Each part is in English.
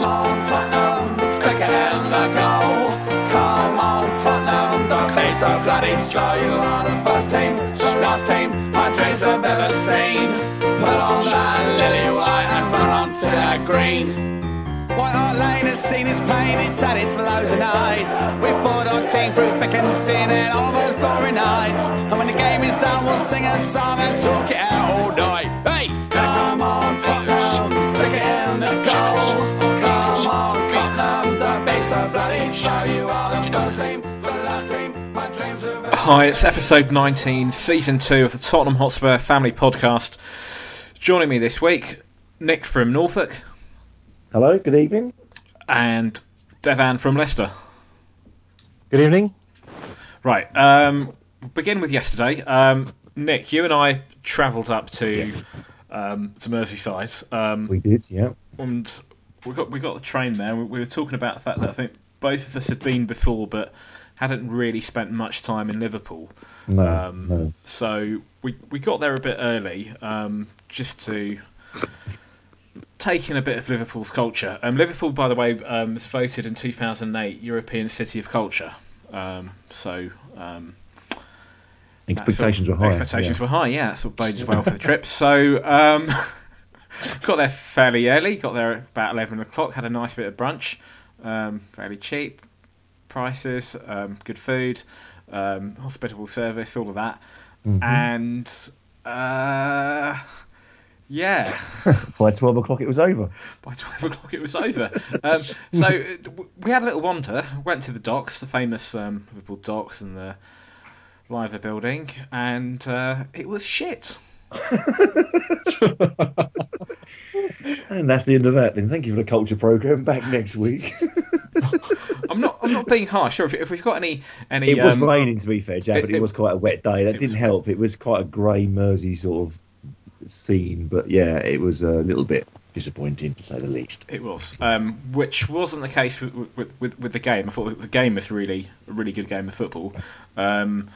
Come on, Tottenham, stick it in the goal. Come on, Tottenham, beats are bloody slow. You are the first team, the last team my dreams have ever seen. Put on that lily white and run that green. White Hart Lane has seen its pain, it's its and. We fought our team through thick and thin and all those glory nights. And when the game is done, we'll sing a song and talk it out all night. Hi, it's episode 19, season 2 of the Tottenham Hotspur Family Podcast. Joining me this week, Nick from Norfolk Hello, good evening. and Devan from Leicester. Good evening. Right, um, begin with yesterday. Um, Nick, you and I travelled up to um, to Merseyside, um, We did, yeah. and we got we got the train there. We, we were talking about the fact that I think both of us had been before, but hadn't really spent much time in Liverpool. No, Um, no. So we we got there a bit early, um, just to take in a bit of Liverpool's culture. Um, Liverpool, by the way, um, was voted in 2008 European City of Culture. Um, so um, Expectations were high. Expectations yeah. were high, yeah. That's what bodes well for the trip. So um, got there fairly early. Got there at about 11 o'clock. Had a nice bit of brunch. Um, fairly cheap prices, um, good food, um, hospitable service, all of that. Mhm. And uh, yeah, By 12 o'clock it was over. by 12 o'clock it was over. Um, so we had a little wander. Went to the docks, the famous um, Liverpool docks, and the Liver building, and uh, it was shit. And that's the end of that then. Thank you for the culture programme. Back next week. I'm not. I'm not being harsh. Sure, if, if we've got any any. it was um, raining, to be fair, Jack, it- but it, it- was quite a wet day. That didn't help. It was quite a grey, Mersey sort of scene. But yeah, it was a little bit disappointing, to say the least. It was, um, which wasn't the case with, with, with, with the game. I thought the game was really a really good game of football. Um,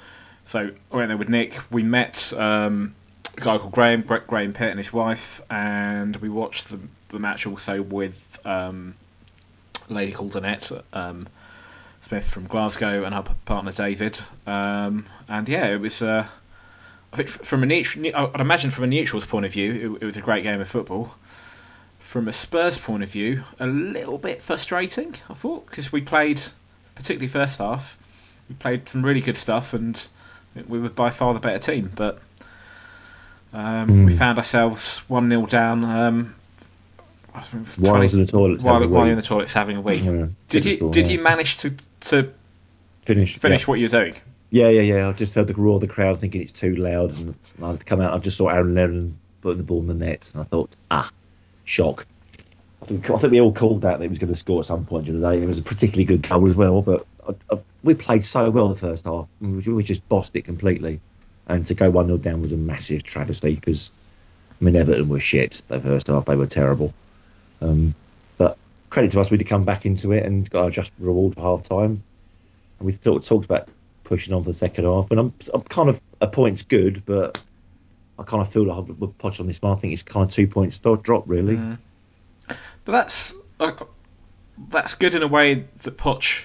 so I went there with Nick. We met um, a guy called Graham, Graham Pitt, and his wife, and we watched the, the match also with um, lady called Annette um, Smith from Glasgow and her partner David. Um, and yeah, it was. Uh, I think from a neutral, I'd imagine from a neutral's point of view, it, it was a great game of football from a Spurs point of view, a little bit frustrating, I thought, because we played, particularly first half, we played some really good stuff and we were by far the better team. But um, we Mm. found ourselves 1 0 down. Um, I think it was While I was in the toilets while, while you're in the toilets having a wee. Yeah, did you did you manage to, to finish? finish yeah. what you were doing? Yeah, yeah, yeah. I just heard the roar of the crowd thinking it's too loud, and I'd come out. I just saw Aaron Lennon putting the ball in the net, and I thought, ah, shock. I think, I think we all called that that he was going to score at some point during the day. It was a particularly good goal as well, but I, I, we played so well the first half. We, we just bossed it completely, and to go one 0 down was a massive travesty because I mean Everton were shit the first half; they were terrible. Um, but credit to us, we'd come back into it and got our just reward for half time. And we sort of talked about pushing on for the second half, and I'm, I'm kind of a point's good, but I kind of feel like we're Poch on this one. I think it's kind of two points drop really. Mm. But that's uh, that's good in a way that Poch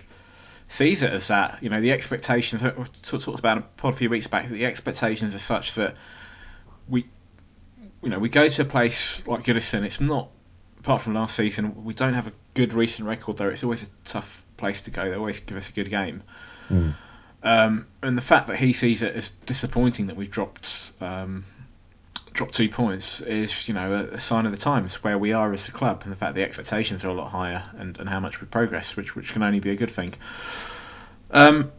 sees it as that. You know, the expectations. We talked about a pod a few weeks back. The expectations are such that we, you know, we go to a place like Goodison. It's not apart from last season. We don't have a good recent record there. It's always a tough place to go. They always give us a good game. Mm. Um, and the fact that he sees it as disappointing that we've dropped um, dropped two points is, you know, a, a sign of the times where we are as a club, and the fact the expectations are a lot higher, and, and how much we progress, which which can only be a good thing. Um,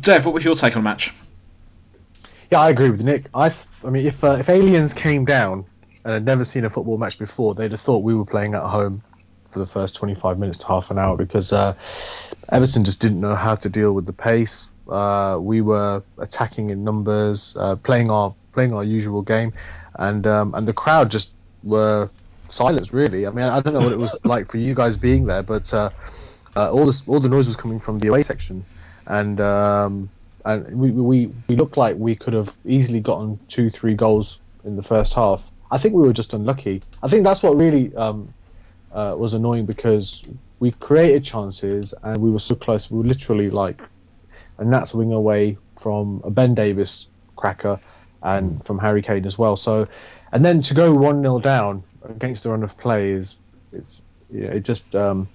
Dev, what was your take on the match? Yeah, I agree with Nick. I, I mean, if uh, if aliens came down and had never seen a football match before, they'd have thought we were playing at home for the first 25 minutes to half an hour because uh, Everton just didn't know how to deal with the pace. Uh, we were attacking in numbers, uh, playing our playing our usual game, and um, and the crowd just were silent. Really, I mean, I don't know what it was like for you guys being there, but uh, uh, all this all the noise was coming from the away section, and um, and we, we we looked like we could have easily gotten two three goals in the first half. I think we were just unlucky. I think that's what really um, uh, was annoying because we created chances and we were so close. We were literally like a Nats wing away from a Ben Davies cracker and from Harry Kane as well. So, and then to go one 0 down against the run of play is it's yeah, it just um,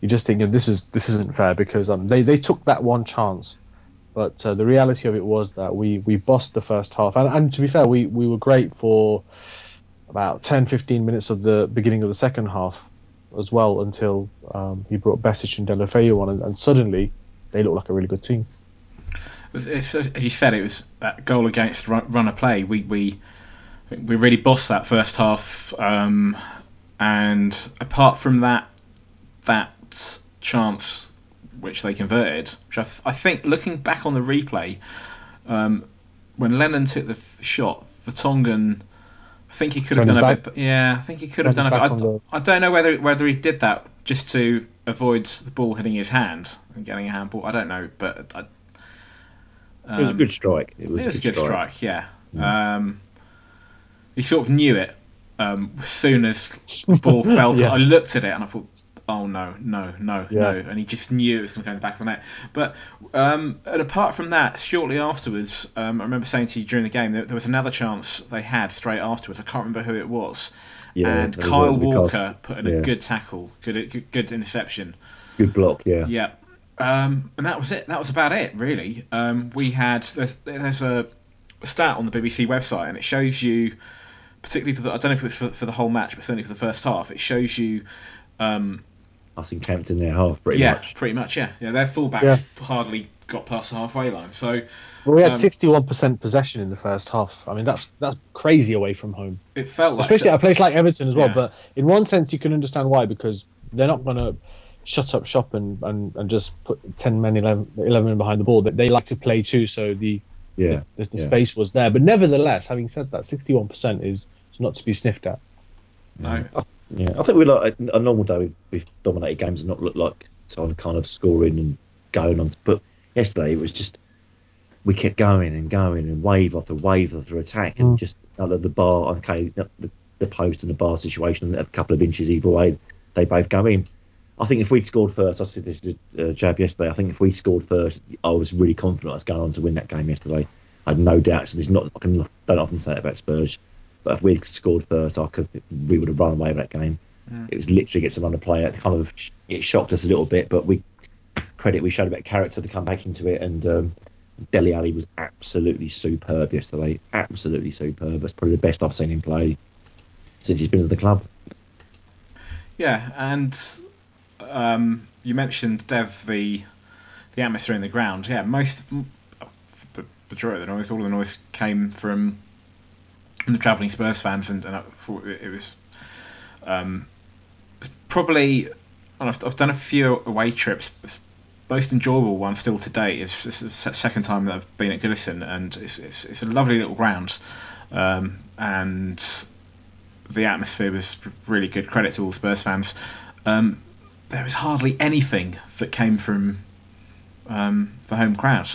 you just think this is this isn't fair because um, they they took that one chance. But uh, the reality of it was that we, we bossed the first half. And, and to be fair, we, we were great for about 10, 15 minutes of the beginning of the second half as well until um, he brought Besic and Deulofeu on, and, and, suddenly they looked like a really good team. It's, as you said, it was that goal against run, run of play. We we we really bossed that first half, um, and apart from that that chance which they converted, which I, I think looking back on the replay, um, when Lennon took the f- shot, Vertonghen I think he could have done a bit. Yeah, I think he could have done a bit. I, the... I, don't know whether whether he did that just to avoid the ball hitting his hand and getting a handball. I don't know, but I, um, it was a good strike. It was, it was a good, strike. strike yeah, yeah. Um, he sort of knew it um, as soon as the ball fell. yeah. I looked at it and I thought, oh no, no, no, yeah. no, and he just knew it was going to go in the back of the net. But um, and apart from that, shortly afterwards, um, I remember saying to you during the game that there was another chance they had straight afterwards. I can't remember who it was. Yeah, and Kyle Walker put in yeah. a good tackle, good, good, good interception, good block. Yeah, yeah. Um, and that was it. That was about it, really. Um, we had there's, there's a stat on the BBC website, and it shows you, particularly for the, I don't know if it was for, for the whole match, but certainly for the first half, it shows you um, us in their half, pretty yeah, much. pretty much, yeah. Yeah, their fullbacks yeah. hardly got past the halfway line. So well, we had um, sixty-one percent possession in the first half. I mean, that's that's crazy away from home. It felt like especially that. at a place like Everton as well. Yeah. But in one sense, you can understand why because they're not going to shut up shop and, and, and just put 10 men 11, 11 men behind the ball But they like to play too so the yeah the, the yeah. space was there but nevertheless having said that 61% is, is not to be sniffed at no yeah, I think we like a, normal day we've dominated games and not looked like someone kind of scoring and going on. But yesterday it was just we kept going and going and wave after wave after attack and mm. just out of the bar. Okay, the, the post and the bar situation, a couple of inches either way, they both go in. I think if we'd scored first, I said this to uh, Jav yesterday. I think if we scored first, I was really confident I was going on to win that game yesterday. I had no doubts. So there's not. I can, don't often say it about Spurs. But if we'd scored first, I could we would have run away with that game. Mm. It was literally get some play. It kind of it shocked us a little bit, but we credit we showed a bit of character to come back into it. And um, Dele Alli was absolutely superb yesterday. Absolutely superb. That's probably the best I've seen him play since he's been at the club. Yeah, and um, you mentioned Dev the the atmosphere in the ground. Yeah, most the majority of the noise, all of the noise came from and the travelling Spurs fans, and, and I thought it was um, probably. I've, I've done a few away trips. Most enjoyable one still to date is, the second time that I've been at Goodison, and it's, it's, it's a lovely little ground, um, and the atmosphere was really good. Credit to all Spurs fans. Um, there was hardly anything that came from um, the home crowd,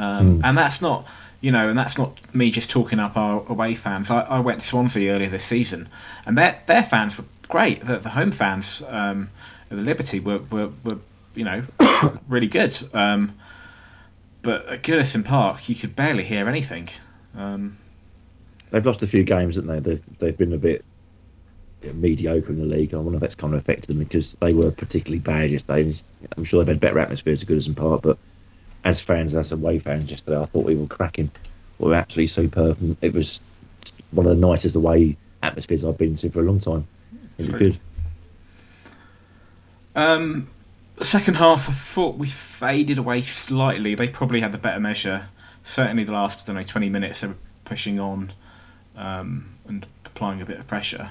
mm. and that's not you know, and that's not me just talking up our away fans. I, I went to Swansea earlier this season, and their their fans were great. The, the home fans um, at the Liberty were, were, were you know really good. Um, but at Goodison Park, you could barely hear anything. Um, they've lost a few games, haven't they? They've, they've been a bit mediocre in the league. I wonder if that's kind of affected them because they were particularly bad yesterday. I'm sure they've had better atmospheres at Goodison Park, but as fans, as away fans yesterday, I thought we were cracking. We were absolutely superb. It was one of the nicest away atmospheres I've been to for a long time. It was good. Um, second half, I thought we faded away slightly. They probably had the better measure. Certainly, the last I don't know twenty minutes, they were pushing on um, and applying a bit of pressure.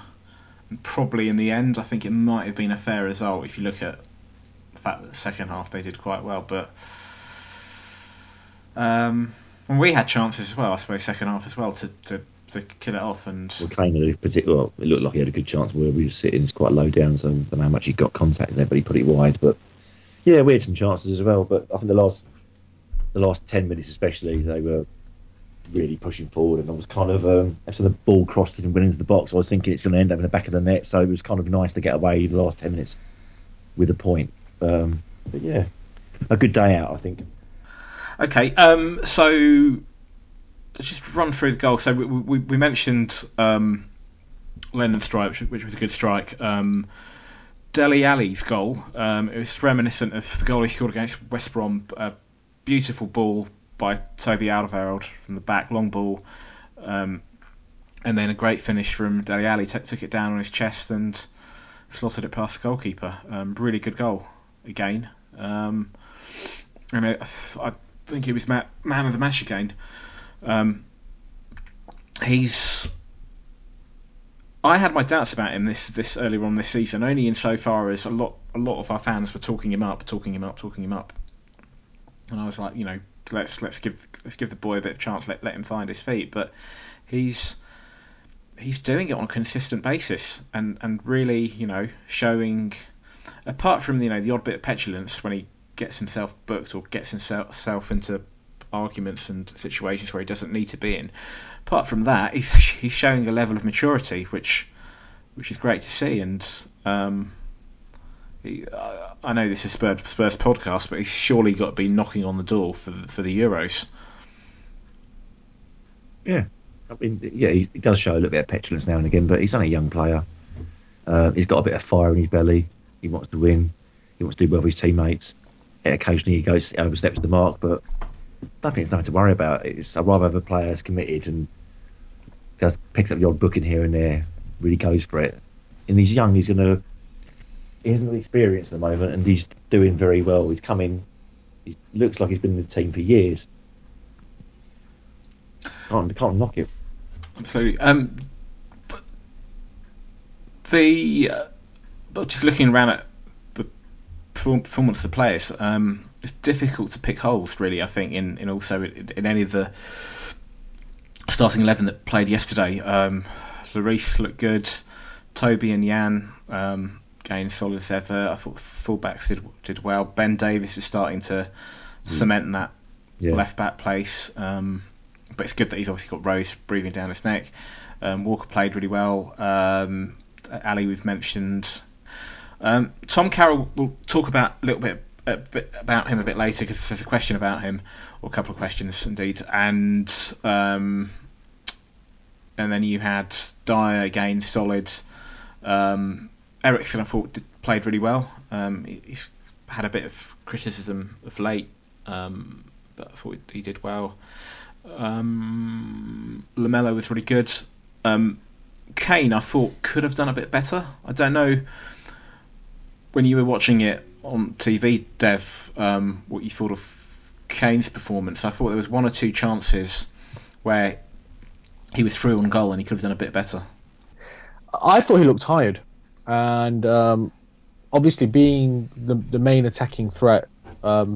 And probably in the end, I think it might have been a fair result if you look at the fact that the second half they did quite well, but um, and we had chances as well, I suppose, second half as well to, to, to kill it off. And well, Kane particular, well, it looked like he had a good chance where we were sitting. It's quite low down, so I don't know how much he got contact there, but he put it wide. But yeah, we had some chances as well. But I think the last the last ten minutes, especially, they were really pushing forward, and I was kind of um, after the ball crossed and went into the box, I was thinking it's going to end up in the back of the net. So it was kind of nice to get away the last ten minutes with a point. Um, but yeah, a good day out, I think. Okay, um, so just run through the goal. So we, we, we mentioned um, Lennon's strike, which, which was a good strike. Um, Dele Alli's goal, um, it was reminiscent of the goal he scored against West Brom. A beautiful ball by Toby Alderweireld from the back, long ball, um, and then a great finish from Dele Alli. T- took it down on his chest and slotted it past the goalkeeper. Um, really good goal again. Um, I, I think he was ma- man of the match again. Um, he's. I had my doubts about him this this earlier on this season, only insofar as a lot a lot of our fans were talking him up, talking him up, talking him up, and I was like, you know, let's let's give let's give the boy a bit of chance, let let him find his feet. But he's he's doing it on a consistent basis, and and really, you know, showing apart from you know the odd bit of petulance when he gets himself booked or gets himself into arguments and situations where he doesn't need to be in. Apart from that, he's, he's showing a level of maturity which which is great to see. And um, he, uh, I know this is Spurs, Spurs podcast, but he's surely got to be knocking on the door for the, for the Euros. Yeah, I mean, yeah, he, he, does show a little bit of petulance now and again, but he's only a young player. Uh, he's got a bit of fire in his belly. He wants to win. He wants to do well with his teammates. Occasionally, he goes oversteps the mark, but I don't think it's nothing to worry about. It's I'd rather have a player that's committed and just picks up the odd booking here and there, really goes for it. And he's young. He's gonna. He hasn't got the experience at the moment, and he's doing very well. He's coming. He looks like he's been in the team for years. Can't can't knock it. Absolutely. Um, the uh, but just looking around at performance of the players, um, it's difficult to pick holes really. I think in, in also in, in any of the starting eleven that played yesterday. Um, Lloris looked good. Toby and Jan um, gained solid as ever. I thought fullbacks did did well. Ben Davies is starting to mm. cement that yeah. left back place. Um, but it's good that he's obviously got Rose breathing down his neck. Um, Walker played really well. Um, Alli we've mentioned. Um, Tom Carroll will talk about a little bit a bit about him a bit later because there's a question about him, or a couple of questions indeed, and um, and then you had Dier again, solid. Um, Eriksen, I thought did, played really well. Um, he, he's had a bit of criticism of late, um, but I thought he did well. Um, Lamela was really good. Um, Kane, I thought could have done a bit better. I don't know when you were watching it on TV, Dev, um, what you thought of Kane's performance. I thought there was one or two chances where he was through on goal and he could have done a bit better. I thought he looked tired, and um, obviously being the the main attacking threat, um,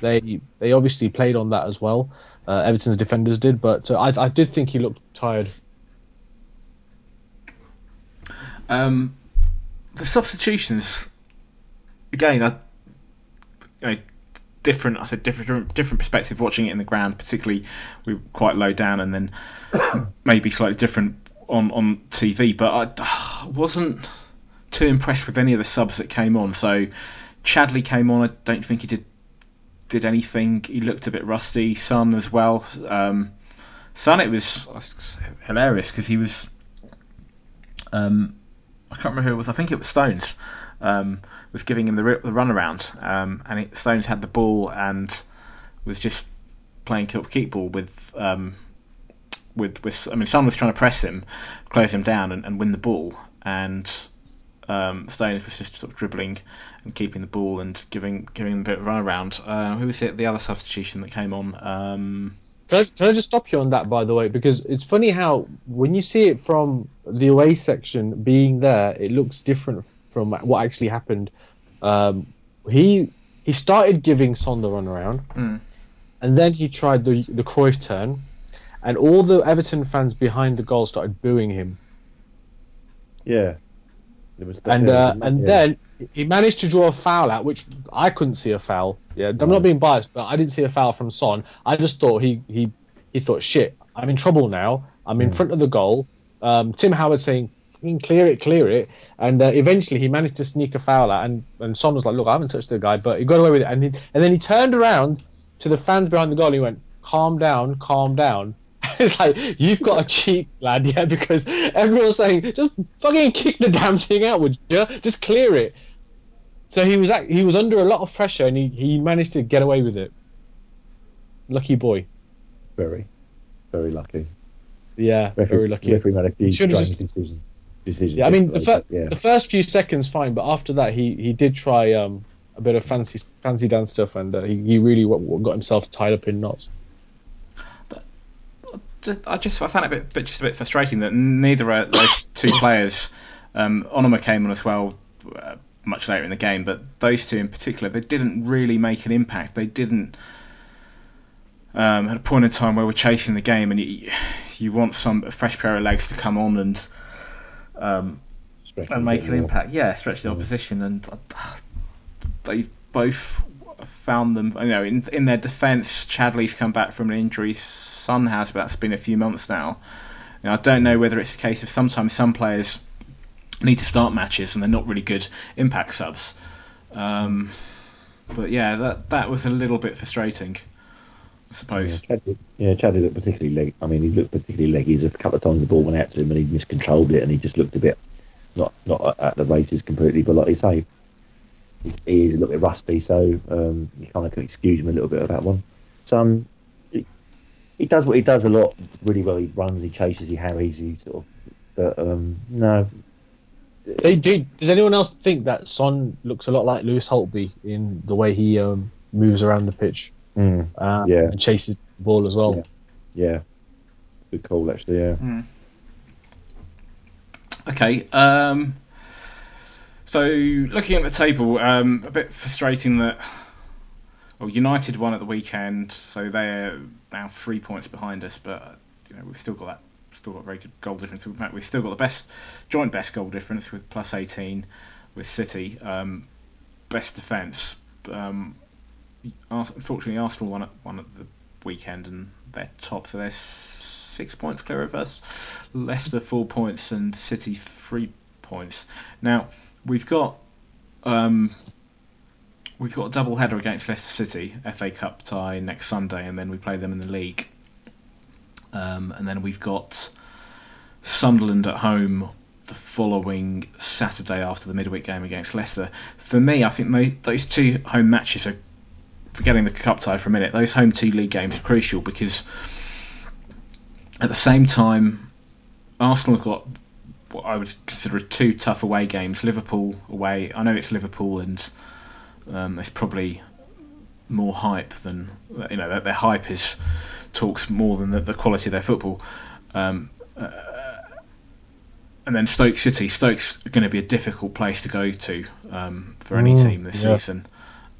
they they obviously played on that as well. Uh, Everton's defenders did, but uh, I I did think he looked tired. Um, the substitutions again, I, you know, different. I said different, different perspective watching it in the ground. Particularly, we were quite low down, and then maybe slightly different on on TV. But I wasn't too impressed with any of the subs that came on. So Chadli came on. I don't think he did did anything. He looked a bit rusty. Son as well. Um, Son, it was hilarious because he was. Um, I can't remember who it was. I think it was Stones um, was giving him the, the runaround, um, and it, Stones had the ball and was just playing keep ball with um, with with. I mean, someone was trying to press him, close him down, and, and win the ball, and um, Stones was just sort of dribbling and keeping the ball and giving giving him a bit of runaround. Uh, who was it? The other substitution that came on. Um, can I, can I just stop you on that, by the way? Because it's funny how when you see it from the away section being there, it looks different from what actually happened. Um, he he started giving Son the run around, mm. and then he tried the the Cruyff turn, and all the Everton fans behind the goal started booing him. Yeah, and uh, and yeah. then he managed to draw a foul out, which I couldn't see a foul. Yeah, I'm not being biased, but I didn't see a foul from Son. I just thought he he he thought, shit, I'm in trouble now. I'm in front of the goal. Um, Tim Howard saying, "Fucking clear it, clear it. And uh, eventually he managed to sneak a foul out. And, and Son was like, look, I haven't touched the guy, but he got away with it. And, he, and then he turned around to the fans behind the goal and he went, calm down, calm down. it's like, you've got a cheat, lad, yeah, because everyone's saying, just fucking kick the damn thing out, would you? Just clear it. So he was act- he was under a lot of pressure and he, he managed to get away with it. Lucky boy. Very, very lucky. Yeah, Referee, very lucky. Referee made a few Should've strange just- decisions. decisions Yeah, I mean the, yesterday, fir- yeah. the first few seconds fine, but after that he, he did try um, a bit of fancy fancy dance stuff and uh, he, he really w- w- got himself tied up in knots. just, I just I found it a bit, bit just a bit frustrating that neither of those two players, um, Onomah came on as well uh, much later in the game, but those two in particular, they didn't really make an impact. They didn't. Um, at a point in time where we're chasing the game, and you, you want some a fresh pair of legs to come on and um, and make an impact. Yeah, stretch the opposition, and uh, they both found them. You know, in in their defence, Chadli's come back from an injury. Son has, but that's been a few months now. I don't know whether it's a case of sometimes some players need to start matches and they're not really good impact subs. Um, but yeah, that that was a little bit frustrating, I Yeah, suppose. Yeah, Chadli looked particularly leg. I mean, he looked particularly leggy. A couple of times the ball went out to him and he miscontrolled it, and he just looked a bit not not at- the races completely. But like you say, his ears a little bit rusty, so um, you kind of can excuse him a little bit that one. Some he, he does what he does a lot really well. He runs, he chases, he harries, he sort of. But um, no, They do. Does anyone else think that Son looks a lot like Lewis Holtby in the way he um, moves around the pitch mm, uh, Yeah. and chases the ball as well? Yeah. yeah, good call actually. Yeah, Okay. Um, so looking at the table, um, a bit frustrating that. Well, United won at the weekend, so they're now three points behind us. But you know we've still got that, still got very good goal difference. We've still got the best joint best goal difference with plus 18 with City. Um, best defence. Um, unfortunately, Arsenal won at, won at the weekend and they're top, so they're six points clear of us. Leicester four points and City three points. Now we've got um, we've got a double header against Leicester City, FA Cup tie next Sunday, and then we play them in the league. Um, and then we've got Sunderland at home the following Saturday after the midweek game against Leicester. For me, I think those two home matches are forgetting the cup tie for a minute. Those home two league games are crucial because at the same time, Arsenal have got what I would consider two tough away games. Liverpool away. I know it's Liverpool, and um, it's probably more hype than you know. Their hype is talks more than the, the quality of their football. Um, uh, and then Stoke City. Stoke's going to be a difficult place to go to um, for any Mm, team this yeah. season.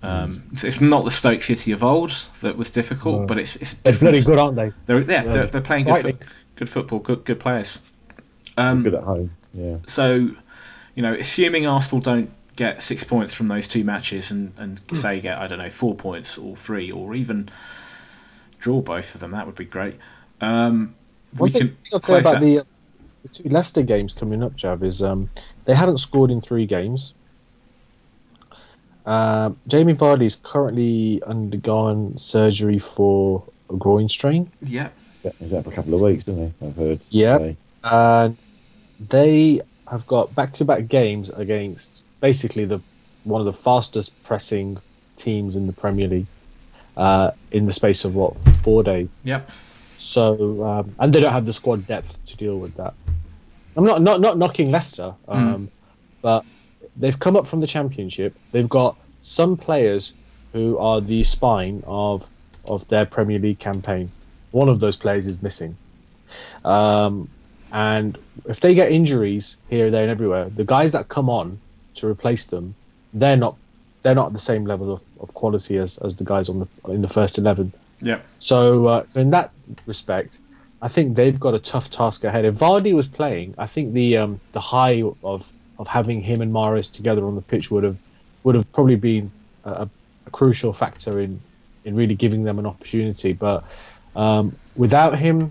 Um, it's- not the Stoke City of old that was difficult, No. but it's it's They're bloody good, aren't they? they're, yeah, Yeah. they're, they're playing good, fo- good football, good good players. Um, good at home. Yeah, so, you know, assuming Arsenal don't get six points from those two matches and, and say get I don't know four points or three or even draw both of them, that would be great. Um, One we thing can I'll tell you close about that- the, uh, the two Leicester games coming up, Jav, is um, they haven't scored in three games. Um, Jamie Vardy's currently undergone surgery for a groin strain. yeah, he's out for a couple of weeks, didn't he? I've heard. Yeah. say. and they have got back-to-back games against basically the one of the fastest pressing teams in the Premier League uh, in the space of what four days. Yep. So um, and they don't have the squad depth to deal with that. I'm not not not knocking Leicester, um, but they've come up from the Championship. They've got some players who are the spine of of their Premier League campaign. One of those players is missing. Um, and if they get injuries here, there, and everywhere, the guys that come on to replace them, they're not they're not at the same level of, of quality as, as the guys on the in the first eleven. Yep. So, uh, so in that respect, I think they've got a tough task ahead. If Vardy was playing, I think the um, the high of of having him and Mahrez together on the pitch would have would have probably been a, a crucial factor in in really giving them an opportunity. But Um, without him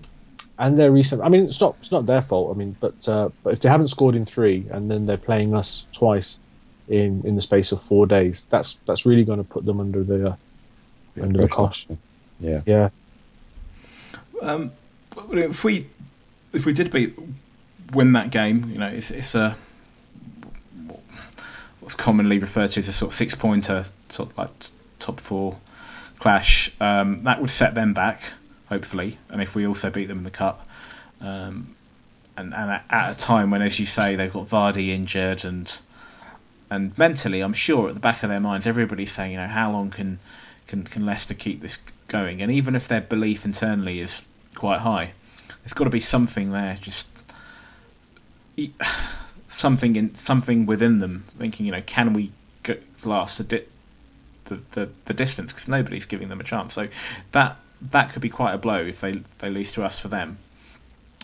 and their recent, I mean, it's not it's not their fault. I mean, but uh, but if they haven't scored in three and then they're playing us twice in in the space of four days, that's that's really going to put them under the uh, under the cosh. Yeah. Yeah. Um, if we if we did beat win that game, you know, it's, it's a what's commonly referred to as a sort of six pointer, sort of like top four clash. Um, that would set them back, hopefully, and if we also beat them in the cup. Um, and, and at, at a time when, as you say, they've got Vardy injured and and mentally, I'm sure at the back of their minds, everybody's saying, you know, how long can can, can Leicester keep this going? And even if their belief internally is quite high, there's got to be something there, just something in something within them, thinking, you know, can we get last the di- the, the, the distance? Because nobody's giving them a chance. So that that could be quite a blow if they they lose to us for them.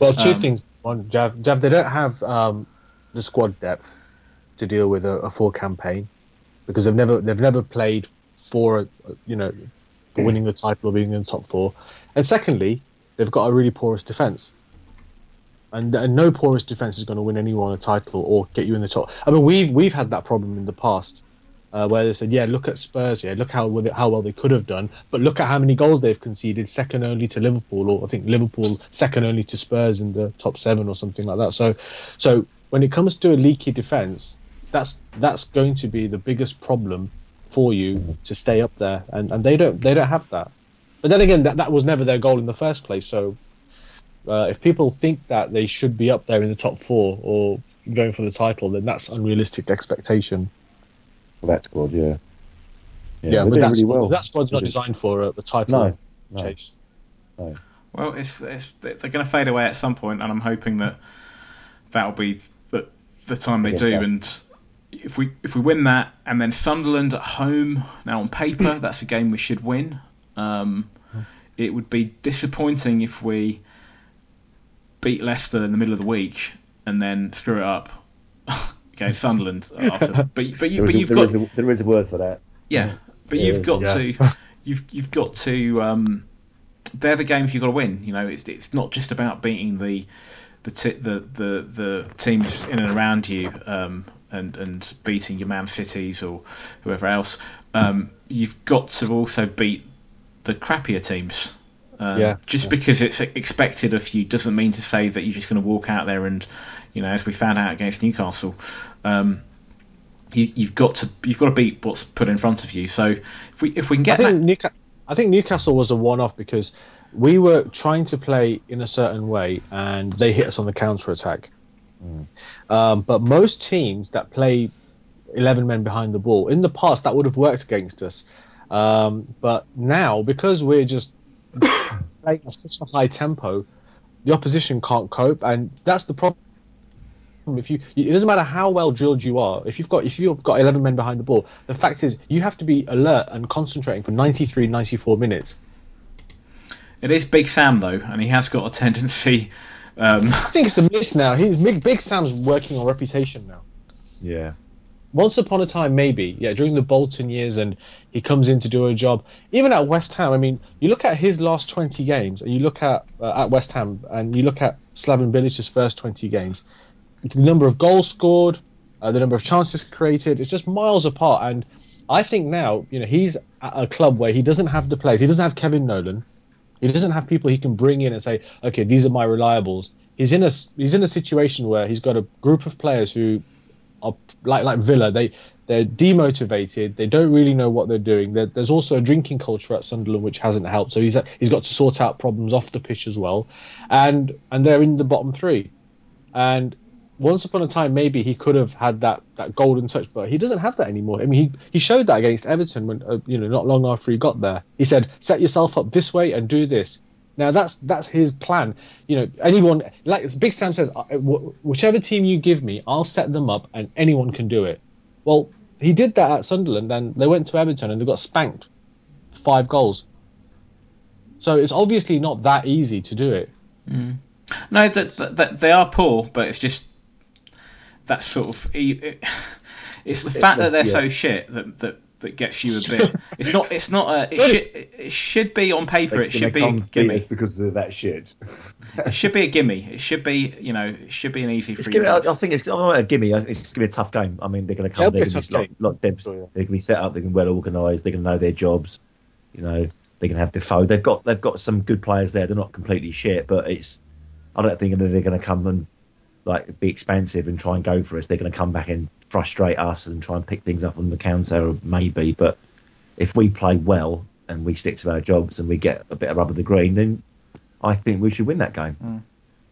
Well, two Um, things. One, Jav, Jav, they don't have um, the squad depth to deal with a, a full campaign because they've never they've never played for you know for winning the title or being in the top four. And secondly, they've got a really porous defense. And, and no porous defense is going to win anyone a title or get you in the top. I mean, we've we've had that problem in the past, uh, where they said, "Yeah, look at Spurs. Yeah, look how how well they could have done, but look at how many goals they've conceded, second only to Liverpool, or I think Liverpool second only to Spurs in the top seven or something like that." So, so when it comes to a leaky defense, that's that's going to be the biggest problem for you to stay up there, and, and they don't they don't have that. But then again, that that was never their goal in the first place. So. Uh, if people think that they should be up there in the top four or going for the title, then that's unrealistic expectation. For that squad, yeah. Yeah, they're but doing that, really squad, well. that squad's not designed for uh, the title No, no. chase. Well, it's, it's they're going to fade away at some point, and I'm hoping that that'll be the, the time they Yeah, do. yeah. And if we if we win that, and then Sunderland at home, now on paper that's a game we should win. Um, it would be disappointing if we beat Leicester in the middle of the week and then screw it up against Sunderland after. But but, you, there but you've there got is a, there is a word for that. yeah, but Yeah, you've got yeah. to you've you've got to um, they're the games you've got to win. You know, it's it's not just about beating the the ti the, the the teams in and around you um, and and beating your Man Cities or whoever else. Um, you've got to also beat the crappier teams. Um, Yeah, Just yeah. because it's expected of you doesn't mean to say that you're just going to walk out there and, you know, as we found out against Newcastle, um, you, you've got to you've got to beat what's put in front of you. So if we if we can I get think, that, Newca- I think Newcastle was a one-off because we were trying to play in a certain way, and they hit us on the counter attack. Um, but most teams that play 11 men behind the ball in the past that would have worked against us. Um, but now because we're just playing at such a high tempo, the opposition can't cope, and that's the problem. If you, it doesn't matter how well drilled you are. If you've got, if you've got 11 men behind the ball, the fact is you have to be alert and concentrating for 93, 94 minutes. it is Big Sam though, and he has got a tendency. Um, I think it's a myth now. He's Big, Big Sam's working on reputation now. Yeah. Once upon a time, maybe, yeah, during the Bolton years, and he comes in to do a job. Even at West Ham, I mean, you look at his last 20 games, and you look at uh, at West Ham, and you look at Slaven Bilic's first 20 games, the number of goals scored, uh, the number of chances created, it's just miles apart. And I think now, you know, he's at a club where he doesn't have the players. He doesn't have Kevin Nolan. He doesn't have people he can bring in and say, okay, these are my reliables. He's in a he's in a situation where he's got a group of players who are like like Villa. They they're demotivated. They don't really know what they're doing. There, there's also a drinking culture at Sunderland which hasn't helped. So he's he's got to sort out problems off the pitch as well, and and they're in the bottom three, and once upon a time maybe he could have had that that golden touch, but he doesn't have that anymore. I mean he he showed that against Everton when uh, you know not long after he got there. He said set yourself up this way and do this. Now that's that's his plan. You know, anyone like Big Sam says, whichever team you give me, I'll set them up, and anyone can do it. Well, he did that at Sunderland, and they went to Everton and they got spanked, five goals. So it's obviously not that easy to do it. no, that, that, that they are poor, but it's just that sort of. It's the fact that they're yeah. so shit that that that gets you a bit. It's not. It's not a. It should, it should be on paper. It should be a gimme. It's because of that shit. It should be a gimme. It should be. You know. It should be an easy It's free. gonna, I, pass. I think it's not a gimme. I think It's going to be a tough game. I mean, they're going to come. It'll They're a going to tough be like, like Debs, Sure, yeah. They're going to be set up. They're going to be well organised. They're going to know their jobs. You know, they're going to have Defoe. They've got they've got some good players there. They're not completely shit, but it's. I don't think they're going to come and like be expansive and try and go for us. They're going to come back and frustrate us and try and pick things up on the counter, maybe. But if we play well and we stick to our jobs and we get a bit of rub of the green, then I think we should win that game. Mm.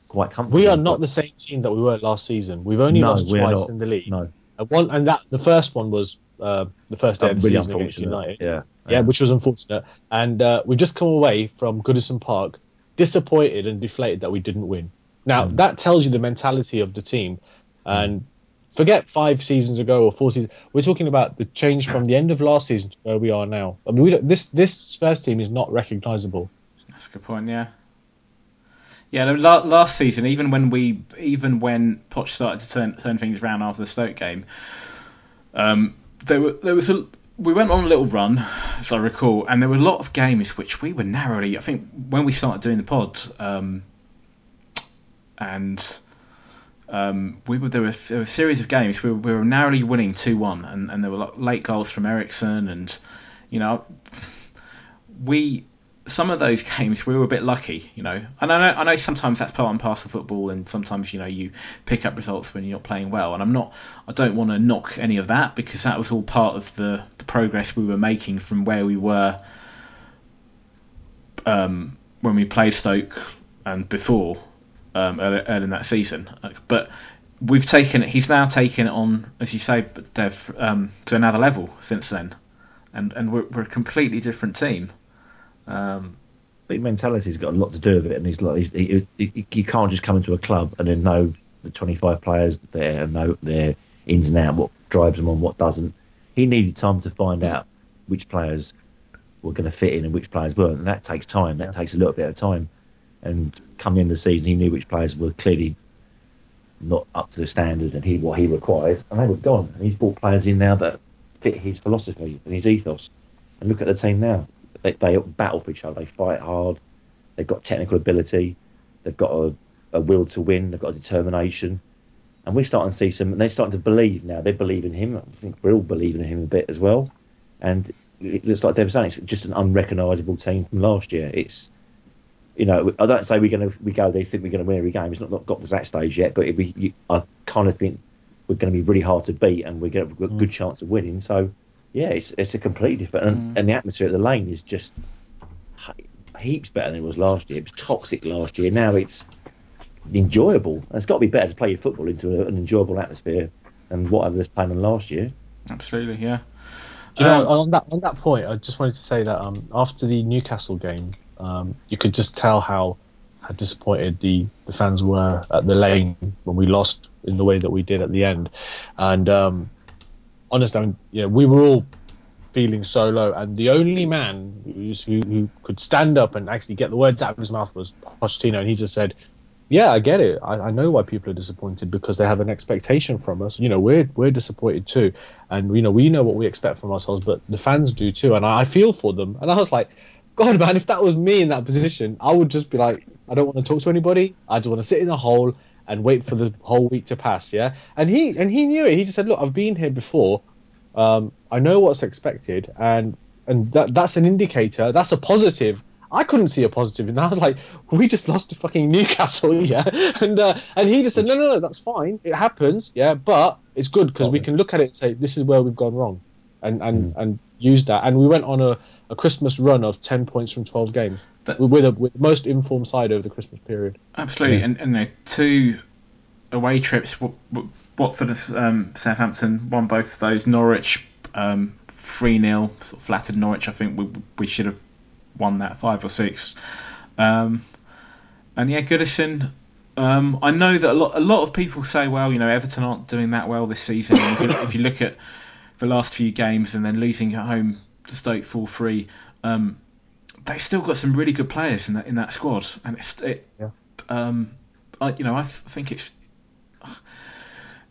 Quite comfortably. We are not but- the same team that we were last season. We've only No, lost twice not. in the league. no. And one and that the first one was uh, the first day of the really season against unfortunate. United. Yeah. yeah, which was unfortunate. And uh, we've just come away from Goodison Park disappointed and deflated that we didn't win. Now Mm. that tells you the mentality of the team. And forget five seasons ago or four seasons. We're talking about the change from the end of last season to where we are now. I mean, we don't, this this Spurs team is not recognisable. That's a good point. Yeah. Yeah, last season, even when we, even when Poch started to turn turn things around after the Stoke game, um, there were there was a we went on a little run, as I recall, and there were a lot of games which we were narrowly. I think when we started doing the pods, um, and um, we were there were, there were a series of games we were, we were narrowly winning two one, and, and there were late goals from Eriksen, and you know we some of those games we were a bit lucky, you know. And I know I know sometimes that's part and parcel of football, and sometimes you know you pick up results when you're not playing well. And I'm not, I don't want to knock any of that because that was all part of the, the progress we were making from where we were um, when we played Stoke and before um, early, early in that season. But we've taken it. He's now taken it on, as you say, Dev, um, to another level since then, and and we're, we're a completely different team. Um, I think mentality's got a lot to do with it, and he's like, he's, he, he, you can't just come into a club and then know the 25 players there and know their ins and out, what drives them on, what doesn't. He needed time to find out which players were going to fit in and which players weren't, and that takes time. That takes a little bit of time. And coming into the season, he knew which players were clearly not up to the standard and he what he requires, and they were gone. And he's brought players in now that fit his philosophy and his ethos. And look at the team now. They, they battle for each other. They fight hard. They've got technical ability. They've got a, a will to win. They've got determination. And we're starting to see some. And they're starting to believe now. They believe in him. I think we're all believing in him a bit as well. And it looks like was saying, it's just an unrecognisable team from last year. It's, you know, I don't say we're going to we go. They think we're going to win every game. It's not, not got to that stage yet. But it, we, you, I kind of think we're going to be really hard to beat, and we're going to have a good chance of winning. So yeah, it's it's a completely different, and, and the atmosphere at the lane is just heaps better than it was last year. It was toxic last year. Now it's enjoyable. And it's got to be better to play your football into a, an enjoyable atmosphere than whatever was playing on last year. absolutely, yeah. Do you know, Um, on that on that point, I just wanted to say that um, after the Newcastle game, um, you could just tell how, how disappointed the, the fans were at the lane when we lost in the way that we did at the end, and um, honestly, I mean, know, we were all feeling so low, and the only man who who could stand up and actually get the words out of his mouth was Pochettino, and he just said. Yeah, I get it. I, I know why people are disappointed because they have an expectation from us. You know, we're we're disappointed too, and you know we know what we expect from ourselves, but the fans do too, and I, I feel for them. And I was like, God, man, if that was me in that position, I would just be like, I don't want to talk to anybody. I just want to sit in a hole and wait for the whole week to pass. Yeah, and he and he knew it. He just said, look, I've been here before. Um, I know what's expected, and and that that's an indicator. That's a positive. I couldn't see a positive, and I was like, we just lost to fucking Newcastle, yeah. And uh, and he just said, no, no, no, that's fine. It happens, yeah, but it's good because we can look at it and say this is where we've gone wrong, and and and use that. And we went on a, a Christmas run of ten points from twelve games That- with a with the most informed side over the Christmas period. Absolutely, Yeah. and, and you know, two away trips. Wa- Wa- Watford and um, Southampton won both of those. Norwich um, three 0 sort of flattered Norwich. I think we we should have won that five or six. Um, and yeah, Goodison. Um, I know that a lot a lot of people say, well, you know, Everton aren't doing that well this season. If, you, if you look at the last few games and then losing at home to Stoke four three. Um, they've still got some really good players in that in that squad, and it's it, Yeah. um, I, you know, I th- think it's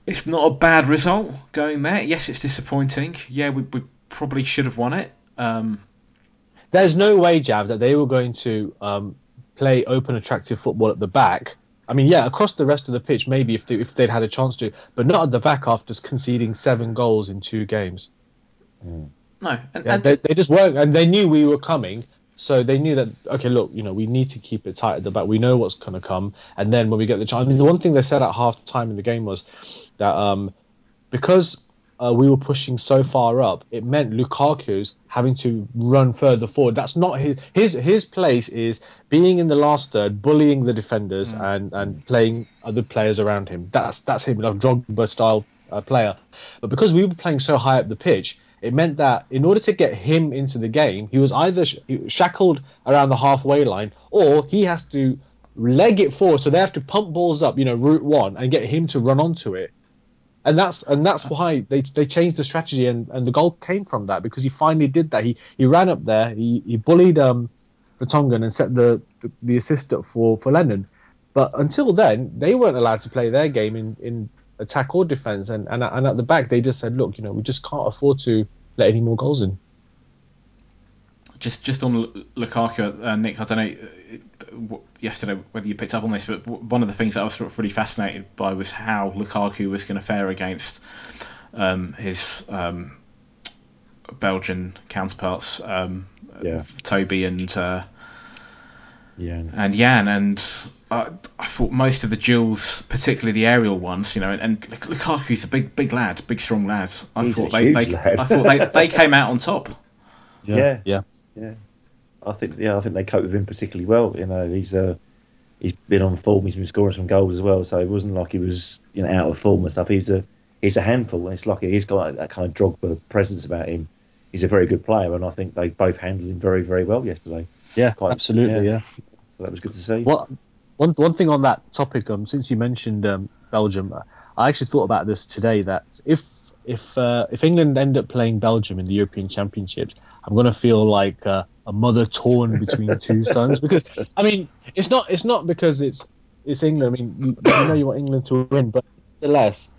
it's not a bad result going there. Yes, it's disappointing. Yeah, we we, probably should have won it. Um, There's no way, Jav, that they were going to um, play open, attractive football at the back. I mean, yeah, across the rest of the pitch, maybe if they, if they'd had a chance to, but not at the back after conceding seven goals in two games. no, and, Yeah, and they, they just weren't, and they knew we were coming, so they knew that okay, look, you know, we need to keep it tight at the back. We know what's going to come, and then when we get the chance, I mean, the one thing they said at half time in the game was that um, because uh, we were pushing so far up, it meant Lukaku's having to run further forward. That's not his his his place is being in the last third, bullying the defenders and and playing other players around him. That's that's him, a Drogba style uh, player. But because we were playing so high up the pitch, it meant that in order to get him into the game, he was either sh- shackled around the halfway line or he has to leg it forward. So they have to pump balls up, you know, route one, and get him to run onto it. And that's and that's why they, they changed the strategy and, and the goal came from that because he finally did that. He he ran up there, he, he bullied um Vertonghen and set the, the, the assist up for, for Lennon. But until then, they weren't allowed to play their game in, in attack or defence. And, and and at the back, they just said, look, you know, we just can't afford to let any more goals in. Just just on L- Lukaku, uh, Nick, I don't know uh, yesterday whether you picked up on this, but one of the things that I was sort of really fascinated by was how Lukaku was going to fare against um, his um, Belgian counterparts, um, Yeah. Toby and uh, Yeah. and Jan, and uh, I thought most of the duels, particularly the aerial ones, you know, and, and Lukaku's a big, big lad, big, strong lad. I He's thought they, they lad. I thought they, they came out on top. Yeah. Yeah. Yeah. I think yeah, I think they cope with him particularly well. You know, he's uh, he's been on form. He's been scoring some goals as well. So it wasn't like he was you know out of form and stuff. He's a he's a handful. And it's like he's got that kind of Drogba presence about him. He's a very good player, and I think they both handled him very very well yesterday. Yeah, Quite- absolutely. yeah. Yeah. So that was good to see. What one one thing on that topic, um, since you mentioned um, Belgium, uh, I actually thought about this today. That if if uh, if England end up playing Belgium in the European Championships, I'm gonna feel like uh, a mother torn between two sons because I mean it's not it's not because it's it's England. I mean you know you want England to win, but nevertheless,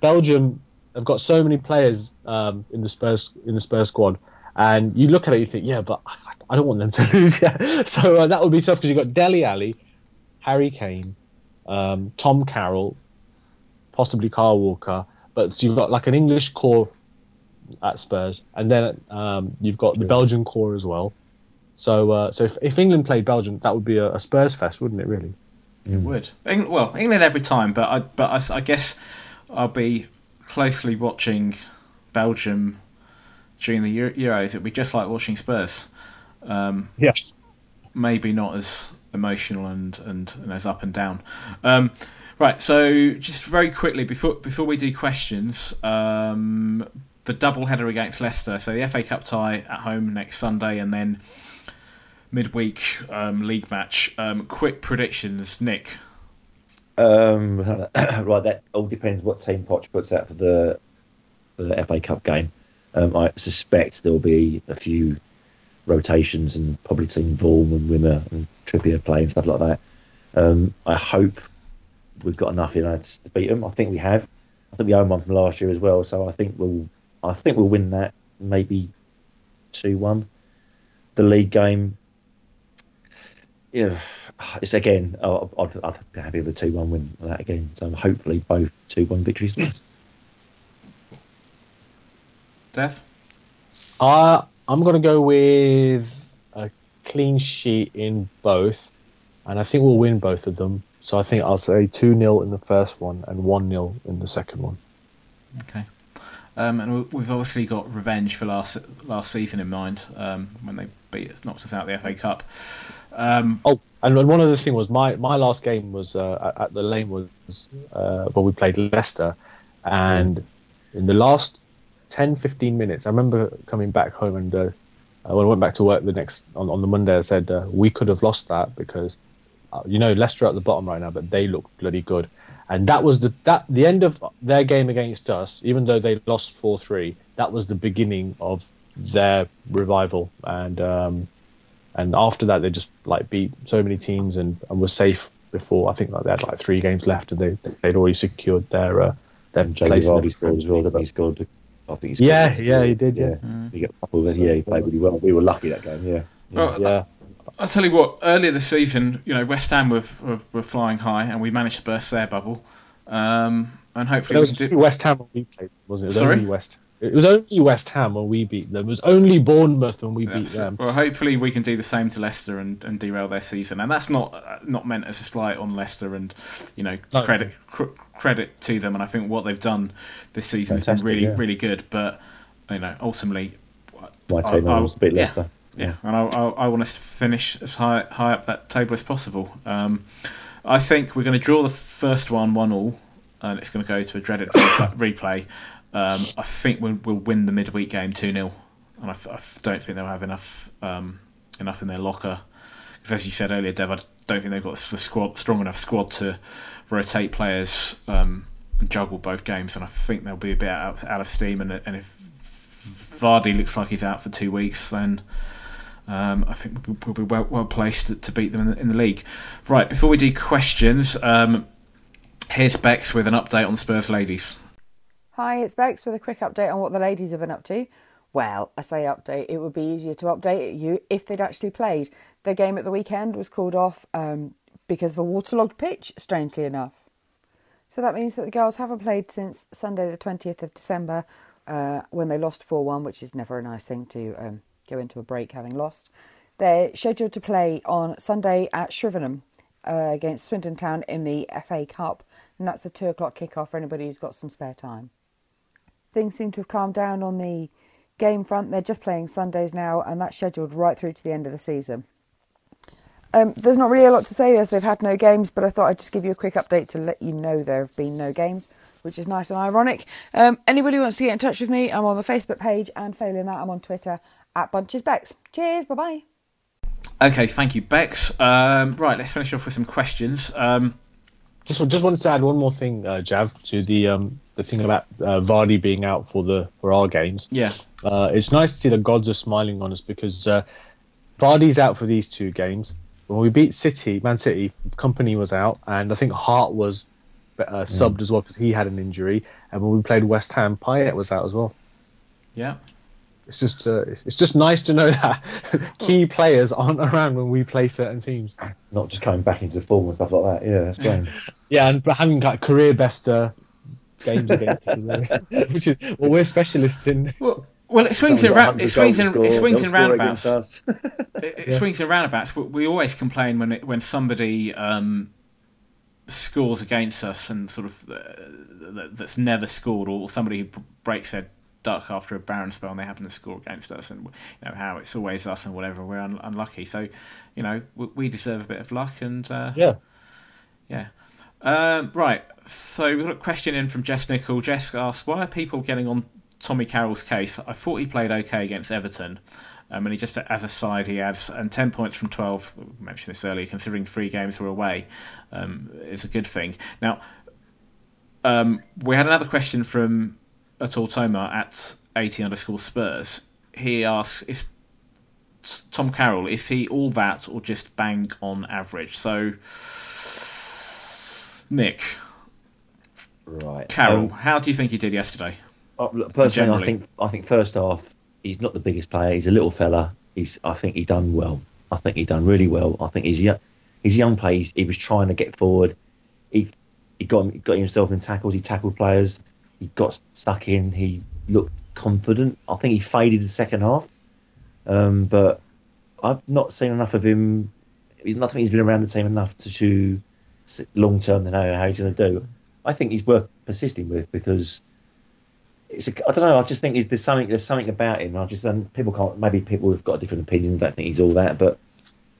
Belgium have got so many players um, in the Spurs in the Spurs squad, and you look at it, you think, yeah, but I- I don't want them to lose. Yeah, so uh, that would be tough because you've got Dele Alli, Harry Kane, um, Tom Carroll, possibly Kyle Walker, but you've got like an English core at Spurs, and then um, you've got the Belgian core as well. So, uh, so if, if England played Belgium, that would be a, a Spurs fest, wouldn't it? Really? It would. Eng- well, England every time, but I, but I, I guess I'll be closely watching Belgium during the Euro- Euros. It'd be just like watching Spurs. Um, Yeah. maybe not as emotional and, and, and as up and down. Um, right, so just very quickly before before we do questions, um, the double header against Leicester. So the FA Cup tie at home next Sunday, and then midweek um, league match. Um, quick predictions, Nick. Um, right, that all depends what team Poch puts out for the for the FA Cup game. Um, I suspect there'll be a few rotations and probably seeing Vorm and Wimmer and Trippier play and stuff like that. Um, I hope we've got enough United to beat them. I think we have. I think we own one from last year as well, so I think we'll I think we'll win that maybe two one. The league game, yeah, it's again. I'd, I'd, I'd be happy with a two-one win for that again. So hopefully both two-one victories. Dev? Uh, I'm going to go with a clean sheet in both, and I think we'll win both of them. So I think I'll say 2 0 in the first one and 1 0 in the second one. Okay. Um, and we- we've obviously got revenge for last last season in mind um, when they beat us, knocked us out of the FA Cup. Um, Oh, and one other thing was my, my last game was uh, at- the Lane was uh, when we played Leicester, and in the last 10 15 minutes, I remember coming back home and uh, uh, when I went back to work the next on, on the Monday, I said uh, we could have lost that because you know Leicester are at the bottom right now, but they look bloody good. And that was the that the end of their game against us, even though they lost four three. That was the beginning of their revival, and um, and after that they just like beat so many teams and, and were safe before. I think like they had like three games left, and they they'd already secured their uh, their Jamie place. in Vardy scored as well. didn't He scored I think he's Yeah, yeah, he did, yeah. He got a couple of, yeah, he played really well. We were lucky that game. Yeah. yeah. Well, Yeah. I'll tell you what. Earlier this season, you know, West Ham were, were, were flying high, and we managed to burst their bubble. Um, and hopefully was do. West Ham we played, wasn't it? It was Sorry? only West. It was only West Ham when we beat them. It was only Bournemouth when we beat them. Well, hopefully we can do the same to Leicester and, and derail their season. And that's not not meant as a slight on Leicester and you know No. credit cr- credit to them. And I think what they've done this season has been really yeah. really good. But you know ultimately, My team I- I- to beat yeah. Leicester. yeah, and I, I, I want us to finish as high high up that table as possible. Um, I think we're going to draw the first one one all, and it's going to go to a dreaded replay. Um, I think we'll, we'll win the midweek game two 0 and I don't think they'll have enough um, enough in their locker. Because as you said earlier, Dev, I don't think they've got the squad strong enough squad to rotate players um, and juggle both games, and I think they'll be a bit out, out of steam. And, and if Vardy looks like he's out for two weeks, then um, I think we'll, be well, well placed to, to beat them in the, in the league. Right, before we do questions, um, here's Bex with an update on the Spurs ladies. Hi, it's Bex with a quick update on what the ladies have been up to. Well, I say update, it would be easier to update you if they'd actually played. Their game at the weekend was called off um, because of a waterlogged pitch, strangely enough. So that means that the girls haven't played since Sunday, the 20th of December, uh, when they lost 4 1, which is never a nice thing to um, go into a break having lost. They're scheduled to play on Sunday at Shrivenham uh, against Swindon Town in the FA Cup, and that's a 2 o'clock kick-off for anybody who's got some spare time things seem to have calmed down on the game front. They're just playing Sundays now, and that's scheduled right through to the end of the season. Um, there's not really a lot to say as they've had no games, but I thought I'd just give you a quick update to let you know there have been no games, which is nice and ironic. Um, anybody wants to get in touch with me, I'm on the Facebook page, and failing that, I'm on Twitter at Bunches Bex. Cheers, bye bye. Okay, thank you, Bex. Um, right, let's finish off with some questions. Um, Just just wanted to add one more thing, uh, Jav, to the um, the thing about uh, Vardy being out for the for our games. yeah, Uh, it's nice to see the gods are smiling on us because uh, Vardy's out for these two games. When we beat City, Man City, Kompany was out, and I think Hart was uh, subbed as well because he had an injury. And when we played West Ham, Payet was out as well. yeah. It's just uh, it's, it's just nice to know that key players aren't around when we play certain teams. Not just coming back into form and stuff like that. Yeah, that's great. Yeah, and having like career best uh, games against us, well, which is well, we're specialists in. Well, well, it swings Someone and round, it swings and goals it swings score, and roundabouts. against us. It, it swings and roundabouts. We, we always complain when it, when somebody um, scores against us and sort of uh, that, that's never scored, or somebody who breaks their after a barren spell and they happen to score against us, and you know how it's always us and whatever. We're un- unlucky, so you know we, we deserve a bit of luck, and uh, Yeah. yeah. Um, right, so we've got a question in from Jess Nichol. Jess asks, why are people getting on Tommy Carroll's case? I thought he played okay against Everton. Um, and he just, as a side, he adds, and 10 points from 12, we mentioned this earlier, considering three games were away, um, is a good thing. Now, um, we had another question from Atul Toma at 80 underscore Spurs. He asks, is Tom Carroll, is he all that or just bang on average? So, Nick, Right. Carroll, Um, how do you think he did yesterday? Uh, look, personally, Generally. I think I think first half he's not the biggest player. He's a little fella. He's I think he done well. I think he done really well. I think he's young. He's a young player. He, he was trying to get forward. He he got he got himself in tackles. He tackled players. He got stuck in. He looked confident. I think he faded the second half. Um, but I've not seen enough of him. He's nothing. He's been around the team enough to to long term to know how he's going to do. I think he's worth persisting with because it's a, I don't know. I just think there's something there's something about him. I just and people can't. Maybe people have got a different opinion. Don't think he's all that. But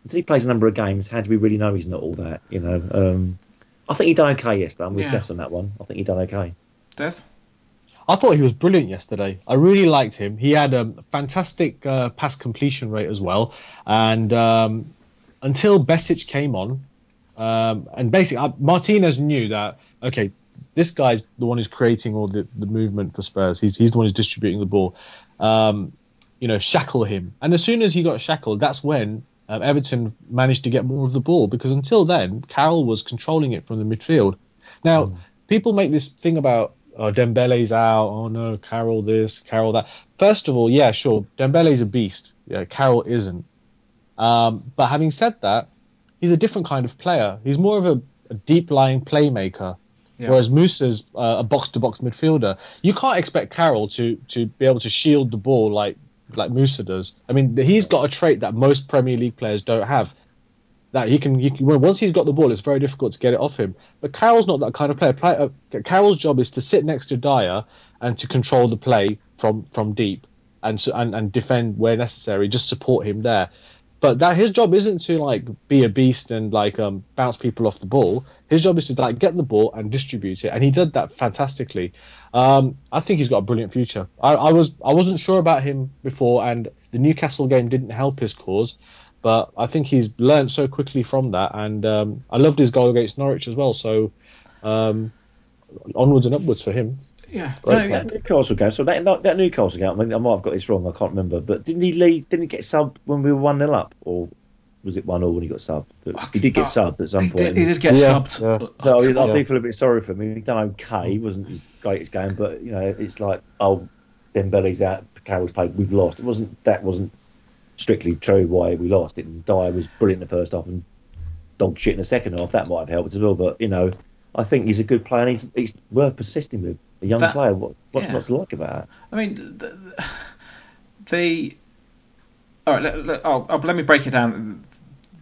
until he plays a number of games, how do we really know he's not all that? You know. Um, I think he done okay yesterday. I'm with Yeah. Jess on that one. I think he done okay. Dev? I thought he was brilliant yesterday. I really liked him. He had a fantastic uh, pass completion rate as well. And um, until Besic came on, um, and basically uh, Martinez knew that okay, this guy's the one who's creating all the, the movement for Spurs. He's he's the one who's distributing the ball. Um, you know, shackle him. And as soon as he got shackled, that's when um, Everton managed to get more of the ball because until then, Carroll was controlling it from the midfield. Now, people make this thing about oh, Dembele's out. Oh no, Carroll this, Carroll that. First of all, yeah, sure, Dembele's a beast. Yeah, Carroll isn't. Um, but having said that, he's a different kind of player. He's more of a, a deep lying playmaker. Yeah. Whereas Mousa's uh, a box to box midfielder. You can't expect Carroll to to be able to shield the ball like like Musa does. I mean, he's got a trait that most Premier League players don't have. That he can, he can once he's got the ball, it's very difficult to get it off him. But Carroll's not that kind of player. Play, uh, Carroll's job is to sit next to Dier and to control the play from from deep and so, and, and defend where necessary. Just support him there. But that his job isn't to like be a beast and like um, bounce people off the ball. His job is to like get the ball and distribute it, and he did that fantastically. Um, I think he's got a brilliant future. I, I was I wasn't sure about him before, and the Newcastle game didn't help his cause. But I think he's learned so quickly from that, and um, I loved his goal against Norwich as well. So um, onwards and upwards for him. Yeah, Great no, player. yeah. Newcastle game. So that, that Newcastle game. I, mean, I might have got this wrong. I can't remember. But didn't he leave? Didn't he get subbed when we were one 0 up, or was it one 0 when he got subbed? But he did get subbed at some He point. did, he did get Yeah, subbed. yeah. So I, I Yeah. do feel a bit sorry for him. He done okay. He wasn't his greatest game, but you know, it's like oh, Dembele's out, Carroll's played, we've lost. It wasn't that wasn't strictly true why we lost. It and Dier was brilliant in the first half and dog shit in the second half. That might have helped as well. But you know, I think he's a good player. and He's he's worth persisting with. A young That- player. What, what's yeah. to like about that? I mean, the, the all right. Let, let, oh, let me break it down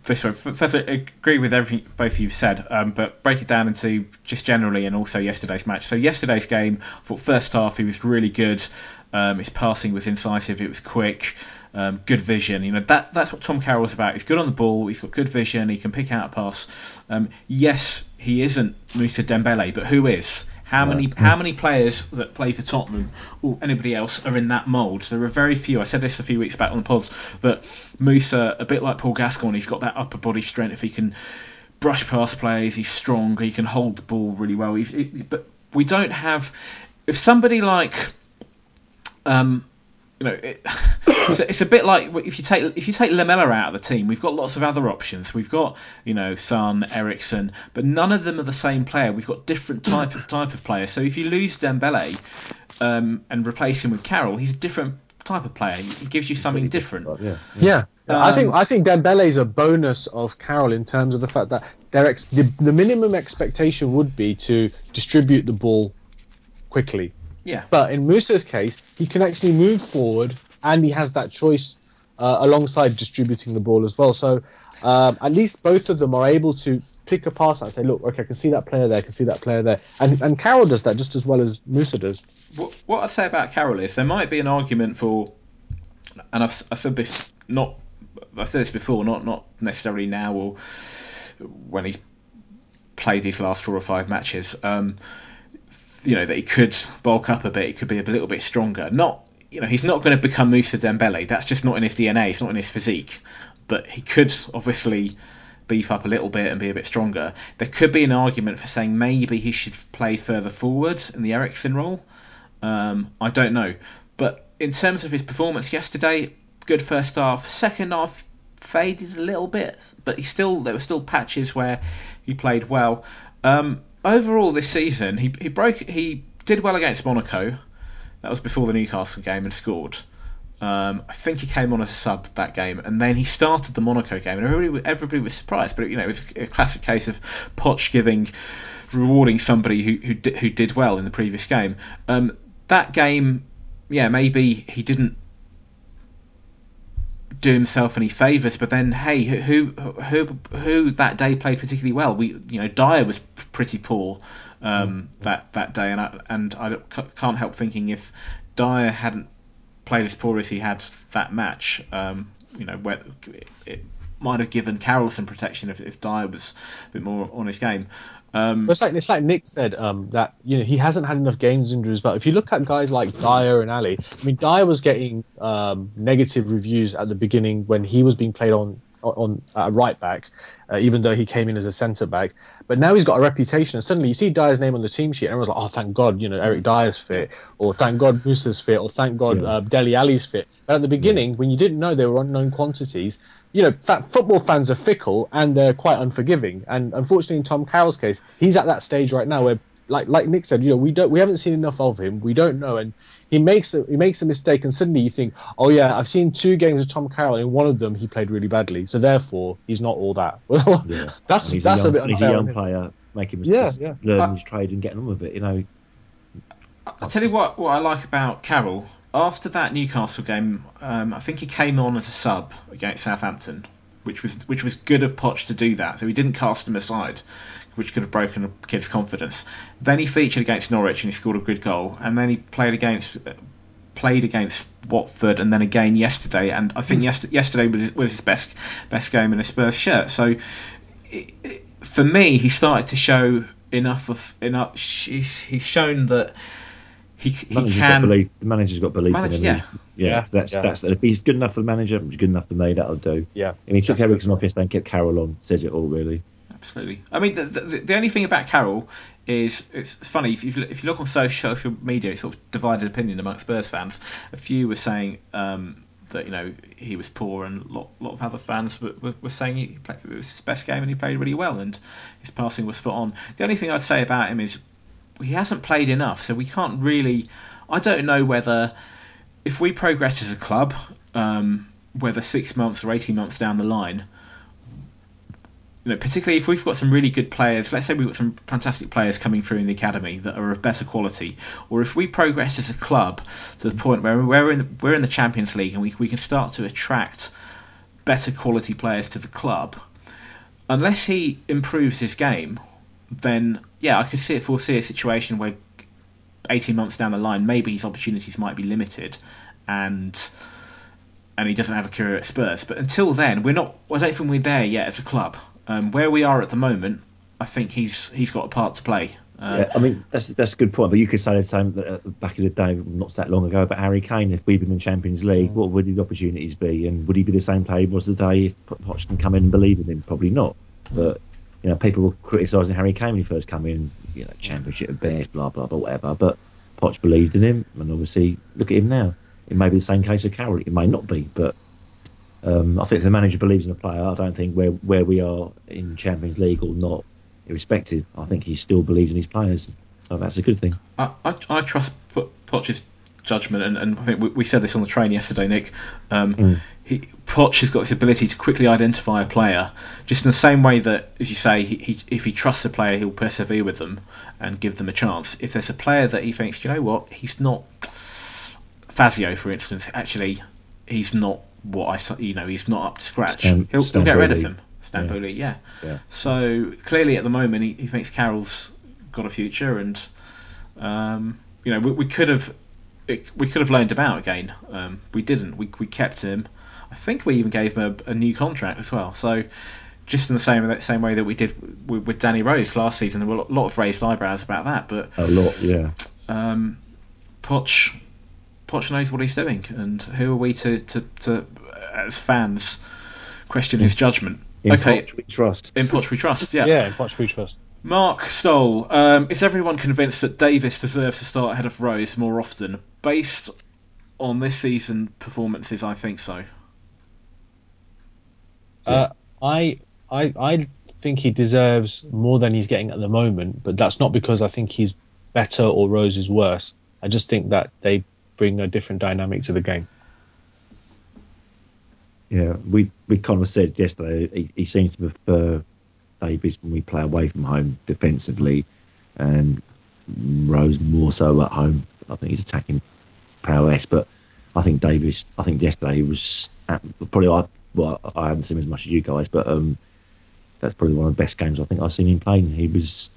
this way. First, I agree with everything both of you said, um, but break it down into just generally and also yesterday's match. So yesterday's game, I thought first half he was really good. Um, his passing was incisive. It was quick. Um, good vision, you know that that's what Tom Carroll's about. He's good on the ball. He's got good vision. He can pick out a pass. Um, yes, he isn't Mousa Dembele, but who is? How many how many players that play for Tottenham or anybody else are in that mould? There are very few. I said this a few weeks back on the pods that Mousa, a bit like Paul Gascoigne, he's got that upper body strength. If he can brush past players, he's strong. He can hold the ball really well. He's, it, but we don't have. If somebody like um, you know, it, it's, a, it's a bit like if you take if you take Lamela out of the team, we've got lots of other options. We've got you know Son, Eriksen, but none of them are the same player. We've got different type of type of player. So if you lose Dembele um, and replace him with Carroll, he's a different type of player. He gives you something different. But, yeah. Yeah, I Um, think I think Dembele is a bonus of Carroll in terms of the fact that their ex- the, the minimum expectation would be to distribute the ball quickly. Yeah. But in Mousa's case, he can actually move forward and he has that choice uh, alongside distributing the ball as well. So um, at least both of them are able to pick a pass and say, look, okay, I can see that player there, I can see that player there. And, and Carroll does that just as well as Musa does. What, what I'd say about Carroll is there might be an argument for, and I've, I've said this not, I've said this before, not not necessarily now or when he's played these last four or five matches. Um, you know that he could bulk up a bit, he could be a little bit stronger. Not, you know, he's not going to become Mousa Dembele. That's just not in his DNA. It's not in his physique. But he could obviously beef up a little bit and be a bit stronger. There could be an argument for saying maybe he should play further forward in the Eriksen role. Um, I don't know. But in terms of his performance yesterday, good first half. Second half faded a little bit, but he still there were still patches where he played well. Um, overall, this season he he broke he did well against Monaco. That was before the Newcastle game and scored. Um, I think he came on as a sub that game, and then he started the Monaco game, and everybody, everybody was surprised. But you know, it was a classic case of Poch giving, rewarding somebody who who, di- who did well in the previous game. Um, that game, yeah, maybe he didn't do himself any favors, but then hey, who who who that day played particularly well? We you know Dier was pretty poor um, that that day, and I, and I can't help thinking if Dier hadn't played as poor as he had that match, um, you know, where it, it might have given Carroll some protection if, if Dier was a bit more on his game. Um, It's like it's like Nick said um, that you know he hasn't had enough games injuries. But if you look at guys like Dier and Alli, I mean Dier was getting um, negative reviews at the beginning when he was being played on on uh, right back, uh, even though he came in as a centre back. But now he's got a reputation, and suddenly you see Dier's name on the team sheet, and everyone's like, "Oh, thank God, you know Eric Dier's fit, or thank God Mousa's fit, or thank God Yeah. uh, Dele Alli's fit." But at the beginning, when you didn't know they were unknown quantities, you know, football fans are fickle and they're quite unforgiving. And unfortunately, in Tom Carroll's case, he's at that stage right now where like like Nick said, you know, we don't we haven't seen enough of him. We don't know, and he makes a, he makes a mistake, and suddenly you think, oh yeah, I've seen two games of Tom Carroll, and in one of them he played really badly, so therefore he's not all that. Yeah. that's And he's that's a, a, bit and he's a young player, making him Yeah, yeah. learn Uh, his trade and getting on with it. You know, I tell you what, what I like about Carroll. After that Newcastle game, um, I think he came on as a sub against Southampton, which was which was good of Poch to do that. So he didn't cast him aside, which could have broken a kid's confidence. Then he featured against Norwich and he scored a good goal. And then he played against played against Watford and then again yesterday. And I think yester- yesterday was, was his best best game in a Spurs shirt. So i i for me, he started to show enough of enough. He's, he's shown that he, he manager's got can. belief, the manager's got belief Manage- in him. yeah. yeah, Yeah, that's yeah. that's if he's good enough for the manager, he's good enough for me. That'll do. Yeah, And he took That's Eriksen off yesterday and kept Carroll on. Says it all, really. Absolutely. I mean, the, the, the only thing about Carroll is it's funny if you if you look on social media, it's sort of divided opinion amongst Spurs fans. A few were saying um, that you know he was poor, and a lot, lot of other fans were, were, were saying he played, it was his best game and he played really well, and his passing was spot on. The only thing I'd say about him is he hasn't played enough, so we can't really. I don't know whether if we progress as a club, um, whether six months or eighteen months down the line, you know, particularly if we've got some really good players, let's say we've got some fantastic players coming through in the academy that are of better quality, or if we progress as a club to the point where we're in the, we're in the Champions League and we, we can start to attract better quality players to the club, unless he improves his game, then yeah, I could see it foresee a situation where 18 months down the line, maybe his opportunities might be limited, and and he doesn't have a career at Spurs. But until then, we're not. I don't think we're there yet as a club. Um, where we are at the moment, I think he's he's got a part to play. Uh, yeah, I mean that's that's a good point. But you could say the same uh, back in the day, not that long ago, about Harry Kane. If we'd been in the Champions League, what would the opportunities be? And would he be the same player he was the day if Poch can come in and believe in him? Probably not. But you know, people were criticising Harry Kane when he first came in. You know, Championship of Bears, blah blah blah, whatever. But Poch believed in him, and obviously, look at him now. It may be the same case of Carroll. It may not be, but um, I think if the manager believes in a player, I don't think where where we are in Champions League or not, irrespective, I think he still believes in his players. So that's a good thing. I, I, I trust Po- Poch's judgment, and, and I think we, we said this on the train yesterday, Nick. Um, Mm. he, Poch has got this ability to quickly identify a player, just in the same way that, as you say, he, he, if he trusts a player, he'll persevere with them and give them a chance. If there's a player that he thinks, "Do you know what, he's not Fazio, for instance, actually, he's not what I, you know, he's not up to scratch. Um, he'll, he'll get rid of him. Stambouli, yeah. Yeah. So clearly, at the moment, he, he thinks Carroll's got a future, and um, you know, we, we could have it, we could have loaned him out again. Um, we didn't. We, we kept him. I think we even gave him a, a new contract as well. So just in the same same way that we did with, with Danny Rose last season, there were a lot of raised eyebrows about that. But A lot, yeah. um, Poch Poch knows what he's doing, and who are we to to, to as fans question his judgment? In okay, Poch we trust. in Poch we trust. Yeah. Yeah, watch we trust. Mark Stoll, um, is everyone convinced that Davies deserves to start ahead of Rose more often? Based on this season performances, I think so. Uh, I, I, I think he deserves more than he's getting at the moment, but that's not because I think he's better or Rose is worse. I just think that they bring a different dynamic to the game. Yeah, we we kind of said yesterday he, he seems to prefer Davies when we play away from home defensively, and Rose more so at home. I think he's attacking prowess, but I think Davies. I think yesterday he was at, probably I well I haven't seen him as much as you guys, but um, that's probably one of the best games I think I've seen him playing. He was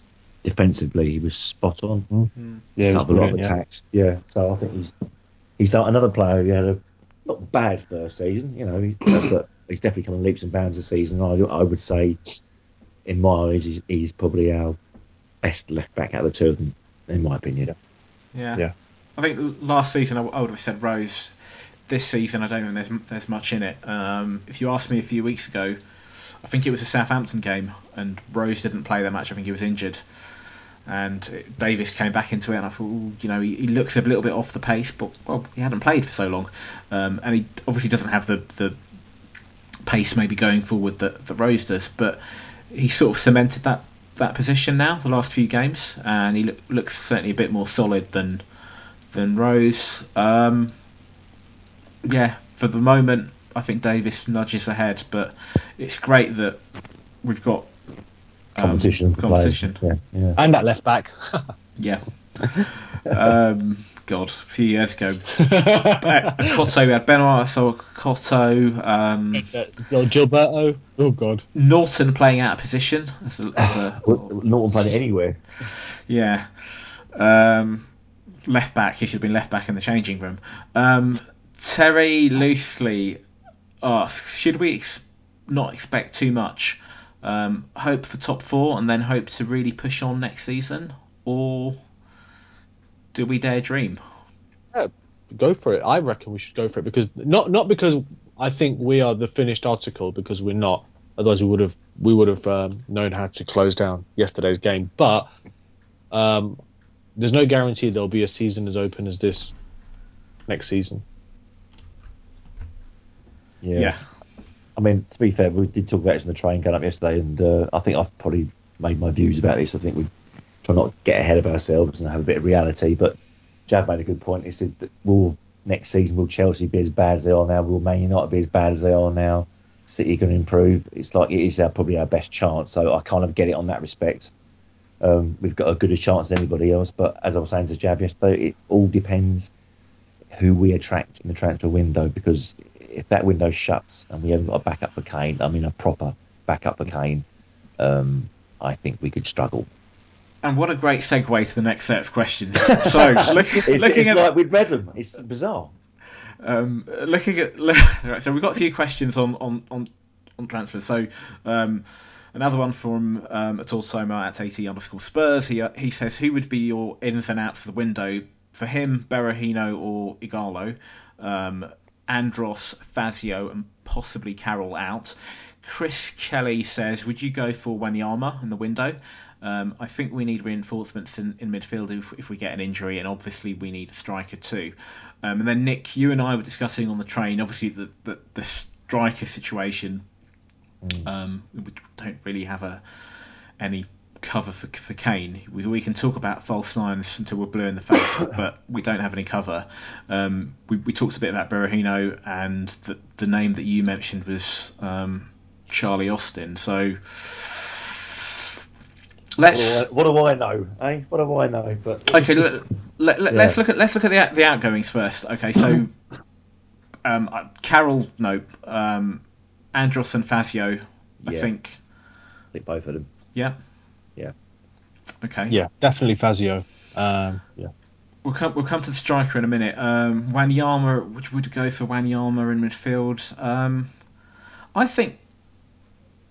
defensively he was spot on. Yeah, it was couple of brilliant, yeah. attacks. Yeah. so I think he's he's like another player who had a not bad first season, you know, he, but he's definitely coming leaps and bounds this season. I, I would say, in my eyes, he's, he's probably our best left back out of the two of them, in my opinion. Yeah. Yeah. I think last season I would have said Rose. This season I don't think there's there's much in it. Um, if you asked me a few weeks ago, I think it was a Southampton game and Rose didn't play that much. I think he was injured. And Davies came back into it, and I thought, "Ooh, you know, he, he looks a little bit off the pace, but well, he hadn't played for so long, um, and he obviously doesn't have the, the pace maybe going forward that, that Rose does, but he sort of cemented that that position now the last few games, and he look, looks certainly a bit more solid than than Rose. Um, yeah, for the moment, I think Davies nudges ahead, but it's great that we've got um, competition. for players. competition. Yeah, yeah. And that left back. Yeah. um, God, a few years ago, Cotto, we had Benoit, so Cotto, um, Gilberto. Oh God. Naughton playing out of position as a, as a Naughton played it anywhere. yeah, um, left back. He should have been left back in the changing room. Um, Terry loosely asks, should we ex- not expect too much? Um, hope for top four and then hope to really push on next season, or do we dare dream? Go for it. I reckon we should go for it because not not because I think we are the finished article because we're not. Otherwise, we would have we would have um, known how to close down yesterday's game. But um, there's no guarantee there'll be a season as open as this next season. Yeah. Yeah. I mean, to be fair, we did talk about it in the train going up yesterday, and uh, I think I've probably made my views about this. I think we try not to get ahead of ourselves and have a bit of reality. But Jav made a good point. He said that will next season will Chelsea be as bad as they are now? Will Man United be as bad as they are now? City going to improve? It's like it is our, probably our best chance. So I kind of get it on that respect. Um, we've got a good a chance as anybody else. But as I was saying to Jav yesterday, it all depends who we attract in the transfer window because if that window shuts and we haven't got a backup for Kane, I mean a proper backup for Kane, um, I think we could struggle. And what a great segue to the next set of questions. So, look, It's, looking it's at like we'd read them. It's bizarre. Um, looking at right, so we've got a few questions on on on, on transfers. So um, another one from um, Atul Soma at AT underscore Spurs. He uh, he says who would be your ins and outs of the window for him, Berahino or Ighalo, um, Andros, Fazio, and possibly Carroll out. Chris Kelly says, would you go for Wanyama in the window? Um, I think we need reinforcements in, in midfield if, if we get an injury, and obviously we need a striker too. Um, and then Nick, you and I were discussing on the train, obviously the the, the striker situation. Um, we don't really have a any cover for, for Kane. We, we can talk about false nines until we're blue in the face, but we don't have any cover. Um, we, we talked a bit about Berahino, and the, the name that you mentioned was um, Charlie Austin. So What let's do, I, what do I know? Eh? What do I know? But okay. Let, let, let, us Yeah. look at let's look at the the outgoings first. Okay, so um, uh, Carroll, no, um, Andros and Fazio. I Yeah. think, I think both of them. Yeah. Okay. Yeah, definitely Fazio. Um, yeah. We'll come. We'll come to the striker in a minute. Um, Wanyama, would would go for Wanyama in midfield? Um, I think.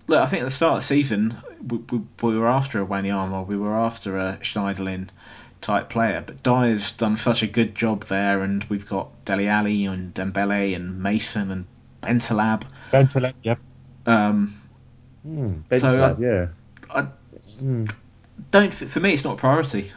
Look, I think at the start of the season, we, we, we were after a Wanyama. We were after a Schneiderlin type player, but Dier's done such a good job there, and we've got Dele Alli and Dembele and Mason and Bentalab. Bentaleb, yep. Um, Hmm. So, uh, Bentaleb, yeah. I Hmm. Don't. For me, it's not a priority.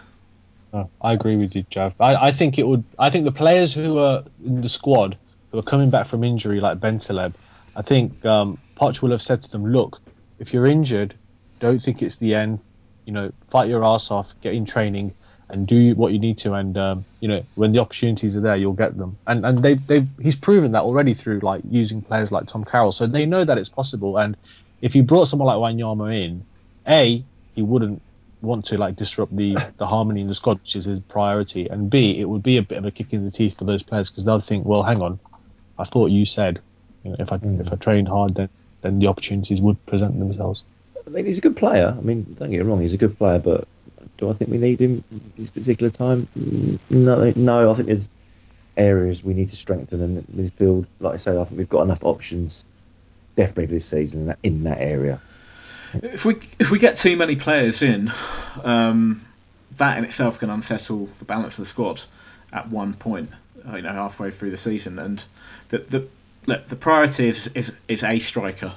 I agree with you, Jav. I, I think it would. I think the players who are in the squad who are coming back from injury, like Bentaleb, I think um, Poch will have said to them, "Look, if you're injured, don't think it's the end. You know, fight your ass off, get in training, and do what you need to. And um, you know, when the opportunities are there, you'll get them. And and they they he's proven that already through like using players like Tom Carroll. So they know that it's possible. And if you brought someone like Wanyama in, a he wouldn't want to like disrupt the the harmony in the squad, which is his priority, and B, it would be a bit of a kick in the teeth for those players because they'll think, well, hang on, I thought you said, you know, if I if I trained hard, then then the opportunities would present themselves. I mean, he's a good player. I mean, don't get me wrong, he's a good player, but do I think we need him this particular time? Mm, No, no. I think there's areas we need to strengthen in midfield. Like I say, I think we've got enough options, definitely this season in that, in that area. If we if we get too many players in, um, that in itself can unsettle the balance of the squad at one point, uh, you know, halfway through the season. And the the look, the priority is is, is a striker.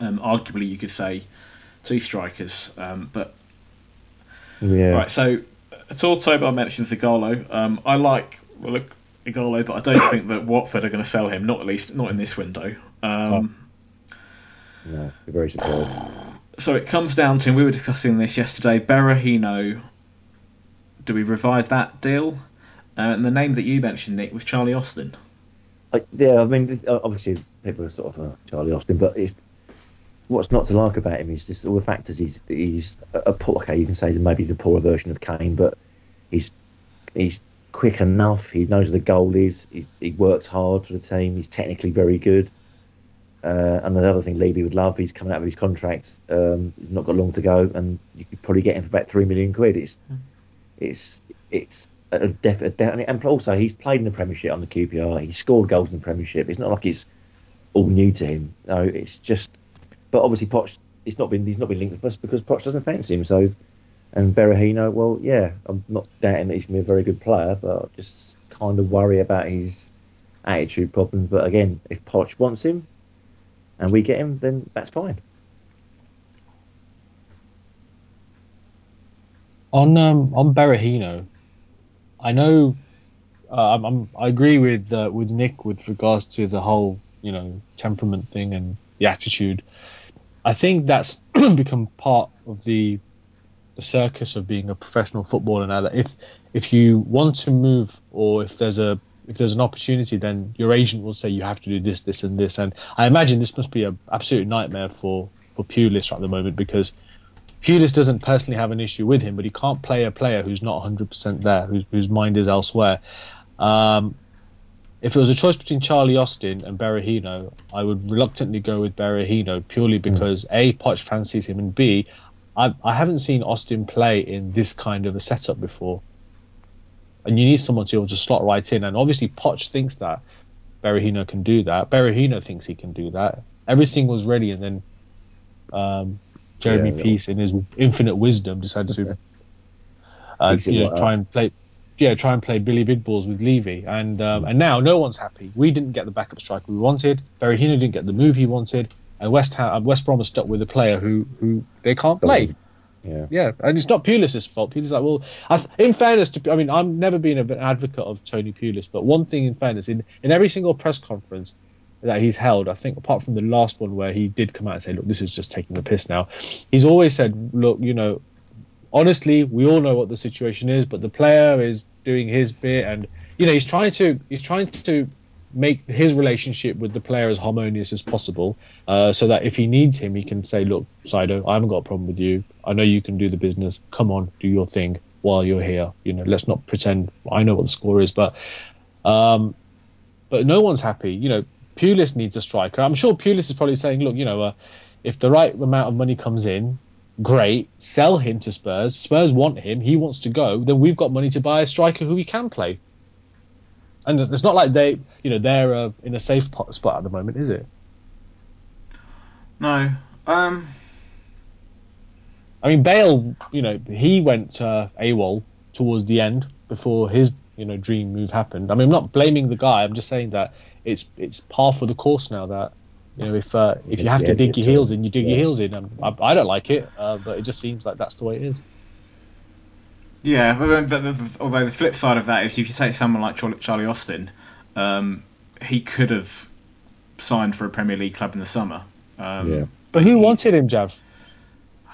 Um, arguably, you could say two strikers, um, but Yeah. Right, so Atul Tobar mentions Ighalo. Um, I like well, look Ighalo, but I don't think that Watford are going to sell him. Not at least not in this window. Um, No, very surprised. so it comes down to, and we were discussing this yesterday, Berahino. Do we revive that deal? Uh, and the name that you mentioned, Nick, was Charlie Austin. Like, yeah, I mean, obviously people are sort of uh, Charlie Austin, but it's what's not to like about him is just all the factors. He's he's a, a poor, okay, you can say maybe he's a poorer version of Kane, but he's he's quick enough. He knows where the goal is. He's, he works hard for the team. He's technically very good. Uh, and the other thing Levy would love, he's coming out of his contract. Um, he's not got long to go, and you could probably get him for about three million quid. It's it's it's a def- a de- and also he's played in the Premiership on the QPR. He scored goals in the Premiership. It's not like it's all new to him. No, it's just. But obviously, Poch, it's not been he's not been linked with us because Poch doesn't fancy him. So, and Berahino, well, yeah, I'm not doubting that he's going to be a very good player, but I just kind of worry about his attitude problems. But again, if Poch wants him and we get him, then that's fine. On um, on Berahino, I know uh, I'm, I'm I agree with uh, with Nick with regards to the whole you know temperament thing and the attitude. I think that's become part of the the circus of being a professional footballer now. That if if you want to move or if there's a if there's an opportunity, then your agent will say you have to do this, this, and this. And I imagine this must be an absolute nightmare for for Pulis at the moment because Pulis doesn't personally have an issue with him, but he can't play a player who's not 100% there, whose, whose mind is elsewhere. Um, if it was a choice between Charlie Austin and Berahino, I would reluctantly go with Berahino purely because A, Poch fancies him, and B, I, I haven't seen Austin play in this kind of a setup before. And you need someone to be able to slot right in. And obviously, Poch thinks that Berahino can do that. Berahino thinks he can do that. Everything was ready, and then um, Jeremy Yeah. Peace, in his infinite wisdom, decided to uh, you know, try and play, yeah, try and play Billy Big Balls with Levy, and um, and now no one's happy. We didn't get the backup striker we wanted. Berahino didn't get the move he wanted, and West Ham, West Brom are stuck with a player who who they can't play. Yeah. Yeah, and it's not Pulis' fault. Pulis like, well, i in fairness to, I mean, I've never been an advocate of Tony Pulis, but one thing in fairness, in in every single press conference that he's held, I think apart from the last one where he did come out and say, look, this is just taking the piss now, he's always said, look, you know, honestly, we all know what the situation is, but the player is doing his bit, and you know, he's trying to he's trying to make his relationship with the player as harmonious as possible, uh, so that if he needs him, he can say, look, Saido, I haven't got a problem with you. I know you can do the business. Come on, do your thing while you're here. You know, let's not pretend I know what the score is, but um, but no one's happy. You know, Pulis needs a striker. I'm sure Pulis is probably saying, look, you know, uh, if the right amount of money comes in, great, sell him to Spurs. Spurs want him. He wants to go. Then we've got money to buy a striker who he can play. And it's not like they, you know, they're uh, in a safe spot at the moment, is it? No. Um, I mean, Bale, you know, he went uh, AWOL towards the end before his, you know, dream move happened. I mean, I'm not blaming the guy. I'm just saying that it's it's par for the course now that you know if uh, if you have to dig your heels in, you dig your heels in. And I, I don't like it, uh, but it just seems like that's the way it is. Yeah, but the, the, the- although the flip side of that is if you take someone like Charlie, Charlie Austin, um, he could have signed for a Premier League club in the summer. Um, Yeah. But who wanted him, Jav?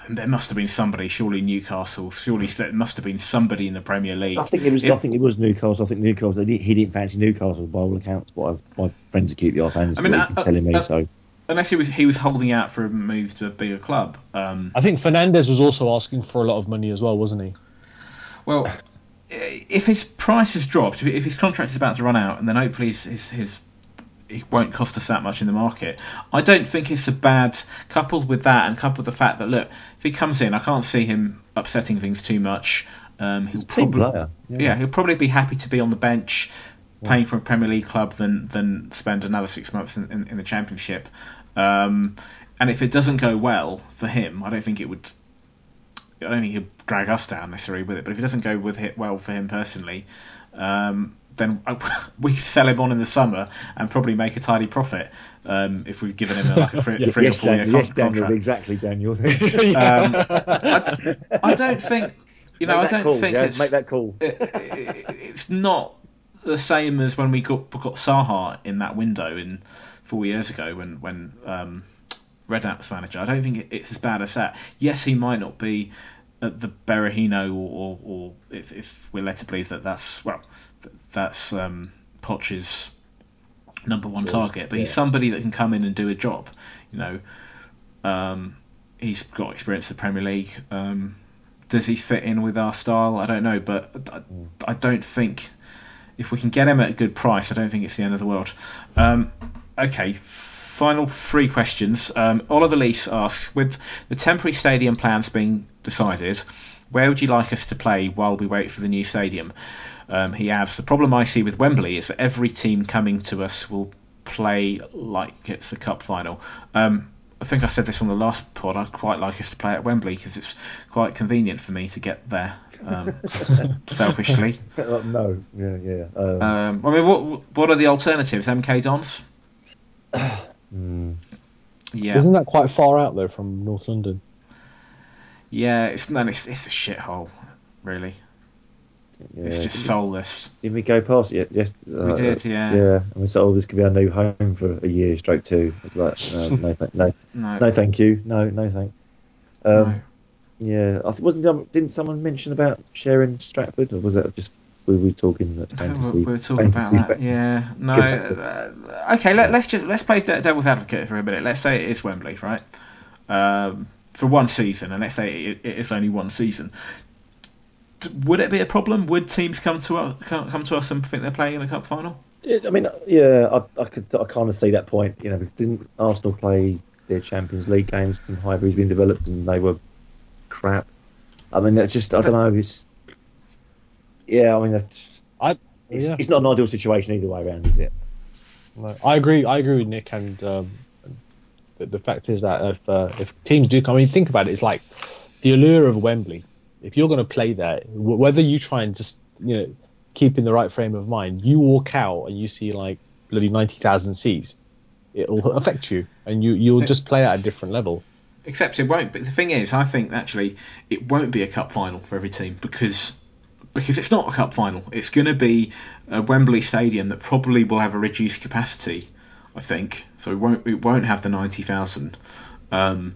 and There must have been somebody, surely Newcastle, surely there must have been somebody in the Premier League. I think it was. It- I think it was Newcastle. I think Newcastle. He didn't, he didn't fancy Newcastle by all accounts. What I've, my friends are QPR fans I mean, have uh, telling me. uh, so Unless he was he was holding out for a move to a bigger club. Um, I think Fernandes was also asking for a lot of money as well, wasn't he? Well, if his price has dropped, if his contract is about to run out, and then hopefully his, his, his it won't cost us that much in the market. I don't think it's a bad. Coupled with that, and coupled with the fact that look, if he comes in, I can't see him upsetting things too much. Um, he'll probably, player. yeah. he'll probably be happy to be on the bench, playing for a Premier League club, than than spend another six months in, in, in the Championship. Um, and if it doesn't go well for him, I don't think it would. I don't think he'll drag us down necessarily with it. But if it doesn't go with it well for him personally, um, then we could sell him on in the summer and probably make a tidy profit um, if we've given him a, like a three, a three yes, or four Daniel, con- yes, Daniel, contract. exactly, Daniel. Um, I, I don't think you know. I don't call, think yeah, it's make that call. it- it- it's not the same as when we got got Saha in that window in four years ago when when um, Redknapp's manager. I don't think it's as bad as that. Yes, he might not be at the Berahino, or, or, or if, if we're led to believe that that's well, that's um, Poch's number one George, target. But he's somebody that can come in and do a job. You know, um, he's got experience in the Premier League. Um, does he fit in with our style? I don't know, but I, I don't think if we can get him at a good price, I don't think it's the end of the world. Um, okay, final three questions. Um, Oliver Lease asks, with the temporary stadium plans being decided, where would you like us to play while we wait for the new stadium? Um, he adds, the problem I see with Wembley is that every team coming to us will play like it's a cup final. Um, I think I said this on the last pod. I'd quite like us to play at Wembley because it's quite convenient for me to get there. Um, selfishly, no, yeah, yeah. Um, um, I mean, what what are the alternatives? MK Dons? mm, Yeah, Isn't that quite far out though from North London? yeah. It's no, it's, it's a shithole, really. yeah. It's just soulless. Did we go past it? Yes, We uh, did, yeah. Yeah, and we said, "Oh, this could be our new home for a year, stroke two. Like, no, no, th- no, No, no, thank you, no, no, thank. Um, no. Yeah, I th- wasn't there- didn't someone mention about sharing Stratford, or was that just were we talking at fantasy? we were talking about fantasy that. Yeah. No. Uh, okay. Let, let's just let's play devil's advocate for a minute. Let's say it is Wembley, right? Um, for one season, and let's say it, it is only one season. Would it be a problem? Would teams come to us come, to us and think they're playing in a cup final? I mean, yeah, I, I could, I kind of see that point. You know, didn't Arsenal play their Champions League games when Highbury's been developed and they were crap? I mean, it's just, I don't know. It's, yeah, I mean, it's, I it's, yeah. it's not an ideal situation either way around, is it? No, I agree. I agree with Nick, and um, the, the fact is that if uh, if teams do come, I mean, think about it. It's like the allure of Wembley. If you're going to play there, w- whether you try and just you know keep in the right frame of mind, you walk out and you see like bloody ninety thousand seats, it'll affect you, and you you'll just play at a different level. Except it won't. But the thing is, I think actually it won't be a cup final for every team because because it's not a cup final. It's going to be a Wembley Stadium that probably will have a reduced capacity. I think so. It won't it won't have the ninety thousand um,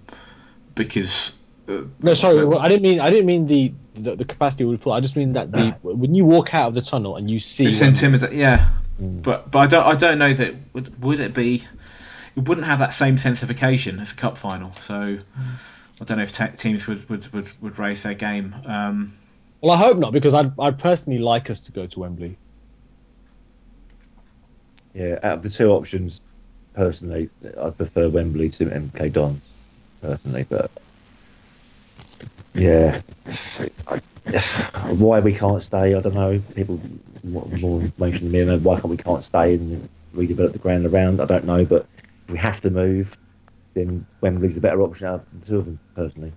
because. Uh, No, sorry, well, I didn't mean I didn't mean the the, the capacity would full. I just mean that the when you walk out of the tunnel and you see It's intimidating, yeah. Mm. But but I don't I don't know that would would it be it wouldn't have that same sense of occasion as a cup final. So I don't know if te- teams would, would, would, would raise their game. Um, Well, I hope not because I'd, I'd personally like us to go to Wembley. Yeah, out of the two options, personally, I'd prefer Wembley to MK Dons, personally. But yeah, I, why we can't stay, I don't know. People want more information than me. and Why can't we can't stay and redevelop the ground around? I don't know. But if we have to move, then Wembley's the better option out of the two of them, personally.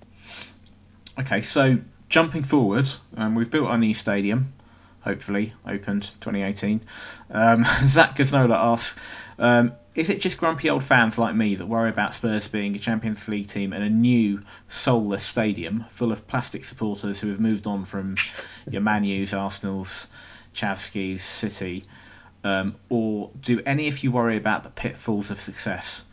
okay, so jumping forward, um, we've built our new stadium, hopefully opened 2018. Um, Zach Gaznola asks, um, is it just grumpy old fans like me that worry about Spurs being a Champions League team and a new soulless stadium full of plastic supporters who have moved on from your Man U's, Arsenal's, Chavsky's, City? Um, or do any of you worry about the pitfalls of success?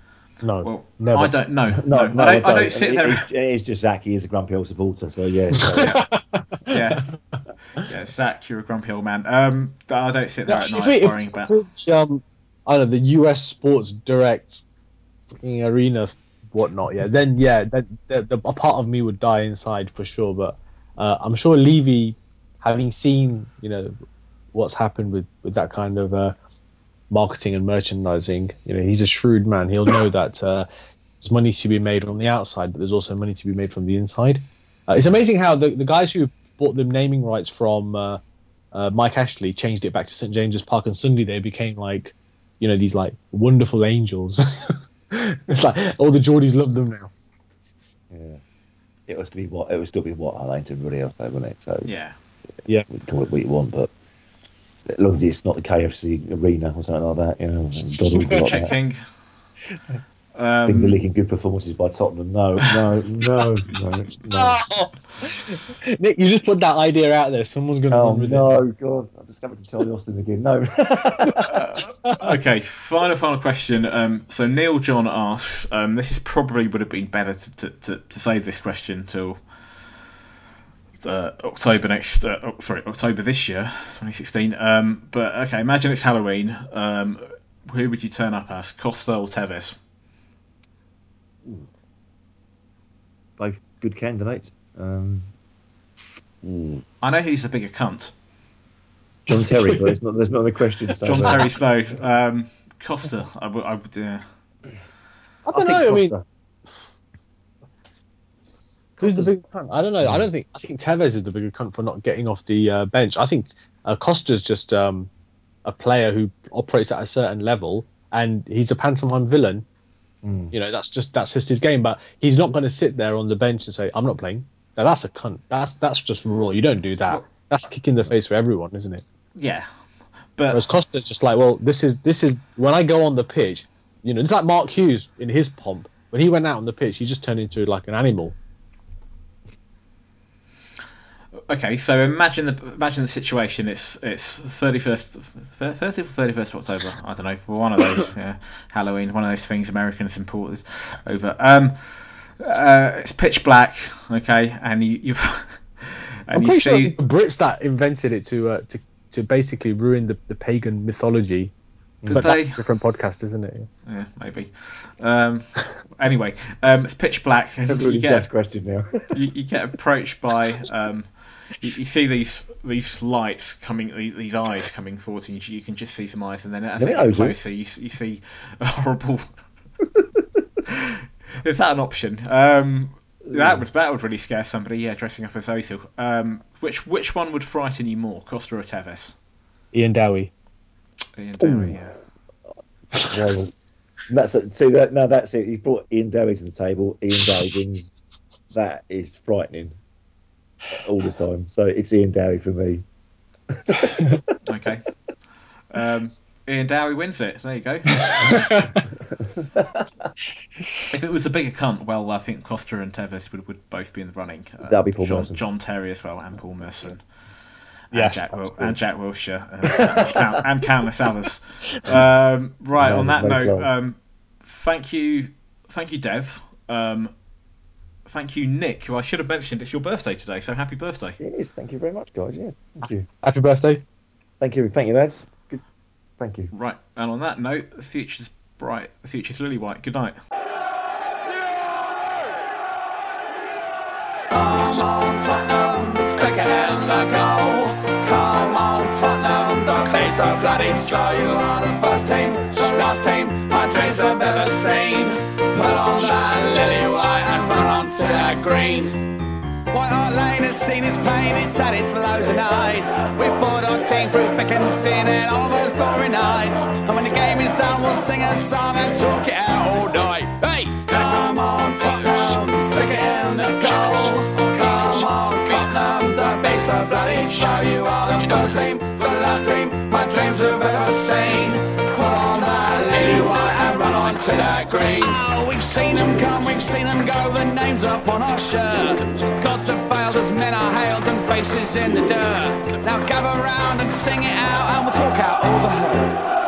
No, Well, never. I don't know. No, No, I, don't, I don't sit It- there. It, it is just Zach. He is a grumpy old supporter. So yeah. So, yeah, yeah, Zach, you're a grumpy old man. Um, I don't sit there Yeah, at if night we- if worrying about. it's, um, I don't know the US Sports Direct fucking arena whatnot. Yeah, then yeah, then the, the, a part of me would die inside for sure. But uh, I'm sure Levy, having seen you know what's happened with with that kind of uh, marketing and merchandising, you know he's a shrewd man. He'll know that uh, there's money to be made on the outside, but there's also money to be made from the inside. Uh, it's amazing how the the guys who bought the naming rights from. Uh, uh, Mike Ashley changed it back to St James's Park, and suddenly they became like, you know, these like wonderful angels. it's like all the Geordies love them now. yeah. It was to be what it would still be what I like to everybody else, though, wouldn't it? So Yeah, we can call it what you want, but as long as it's not the KFC arena or something like that, you know. and Donald got Check that. King. Finger Um, licking good performances by Tottenham. No, no, no, no, no. Nick, you just put that idea out there. Someone's going to Oh run with it. no, God! I discovered to Charlie Austin again. No. okay, final final question. Um, so Neil John asks, um, this is probably would have been better to, to, to, to save this question till uh, October next. Uh, oh, sorry, October this year, 2016. Um, but okay, imagine it's Halloween. Um, who would you turn up as, Costa or Tevez? Both good candidates. Um. I know who's the bigger cunt. John Terry, but there's not, there's not a question. So, John Terry Snow. Um, Costa. I would. I would. Yeah. I don't think know. I mean, Costa. Who's the bigger cunt? I don't know. I don't think. I think Tevez is the bigger cunt for not getting off the uh, bench. I think uh, Costa's just um, a player who operates at a certain level, and he's a pantomime villain. Mm. You know, that's just that's just his game. But he's not going to sit there on the bench and say, "I'm not playing." Now that's a cunt. That's that's just raw. You don't do that. That's kicking the face for everyone, isn't it? Yeah. But Whereas Costa's just like, well, this is this is when I go on the pitch, you know, it's like Mark Hughes in his pomp. When he went out on the pitch, he just turned into like an animal. Okay, so imagine the imagine the situation. It's it's thirty first, or thirty first of October. I don't know. One of those. yeah, Halloween. One of those things Americans import is over. Um, uh, it's pitch black. Okay, and you you and I'm you pretty sure see the Brits that invented it to uh, to to basically ruin the, the pagan mythology. Did but they? different podcast, isn't it? yeah, maybe. Um, anyway, um, it's pitch black, and Really you get question now. you, you get approached by um, you, you see these these lights coming, these, these eyes coming forward, and you, you can just see some eyes, and then as Yeah, they I get closer, you, you see a horrible. Is that an option? Um, that would that would really scare somebody. Yeah, dressing up as Ozil. Um, which which one would frighten you more, Costa or Tevez? Ian Dowie. Ian Dowie, yeah. well, that's it. See that now that's it. You brought Ian Dowie to the table. Ian Dowie wins. That is frightening all the time. So it's Ian Dowie for me. Okay. Um, Ian Dowie wins it. There you go. if it was a bigger cunt, well, I think Costa and Tevez would, would both be in the running. Uh, That'd be Paul John, Merson. John Terry as well, and Paul Merson. Yes, and Jack, Wil- absolutely. and Jack Wilshere, and, and, and countless others. Um, right, No, on that note, um, thank you, thank you, Dev. Um, thank you, Nick. Who I should have mentioned it's your birthday today, so happy birthday. It is. Thank you very much, guys. Yes. Thank you. Happy birthday. Thank you. Thank you, lads. Good. Thank you. Right, and on that note, the future's bright, the future's lily white. Good night. Come on, Tottenham, stick it in the goal. Come on, Tottenham, the beats are bloody slow. You are the first team, the last team my dreams have ever seen. On that lily white and run onto that green. White Hart Lane has seen its pain, it's had its lows and highs. We fought our team through thick and thin and all those glory nights. And when the game is done, we'll sing a song and talk it out all night. Green. Oh, we've seen them come, we've seen them go, the names up on our shirt. Gods have failed as men are hailed and faces in the dirt. Now gather round and sing it out and we'll talk out all the hurt.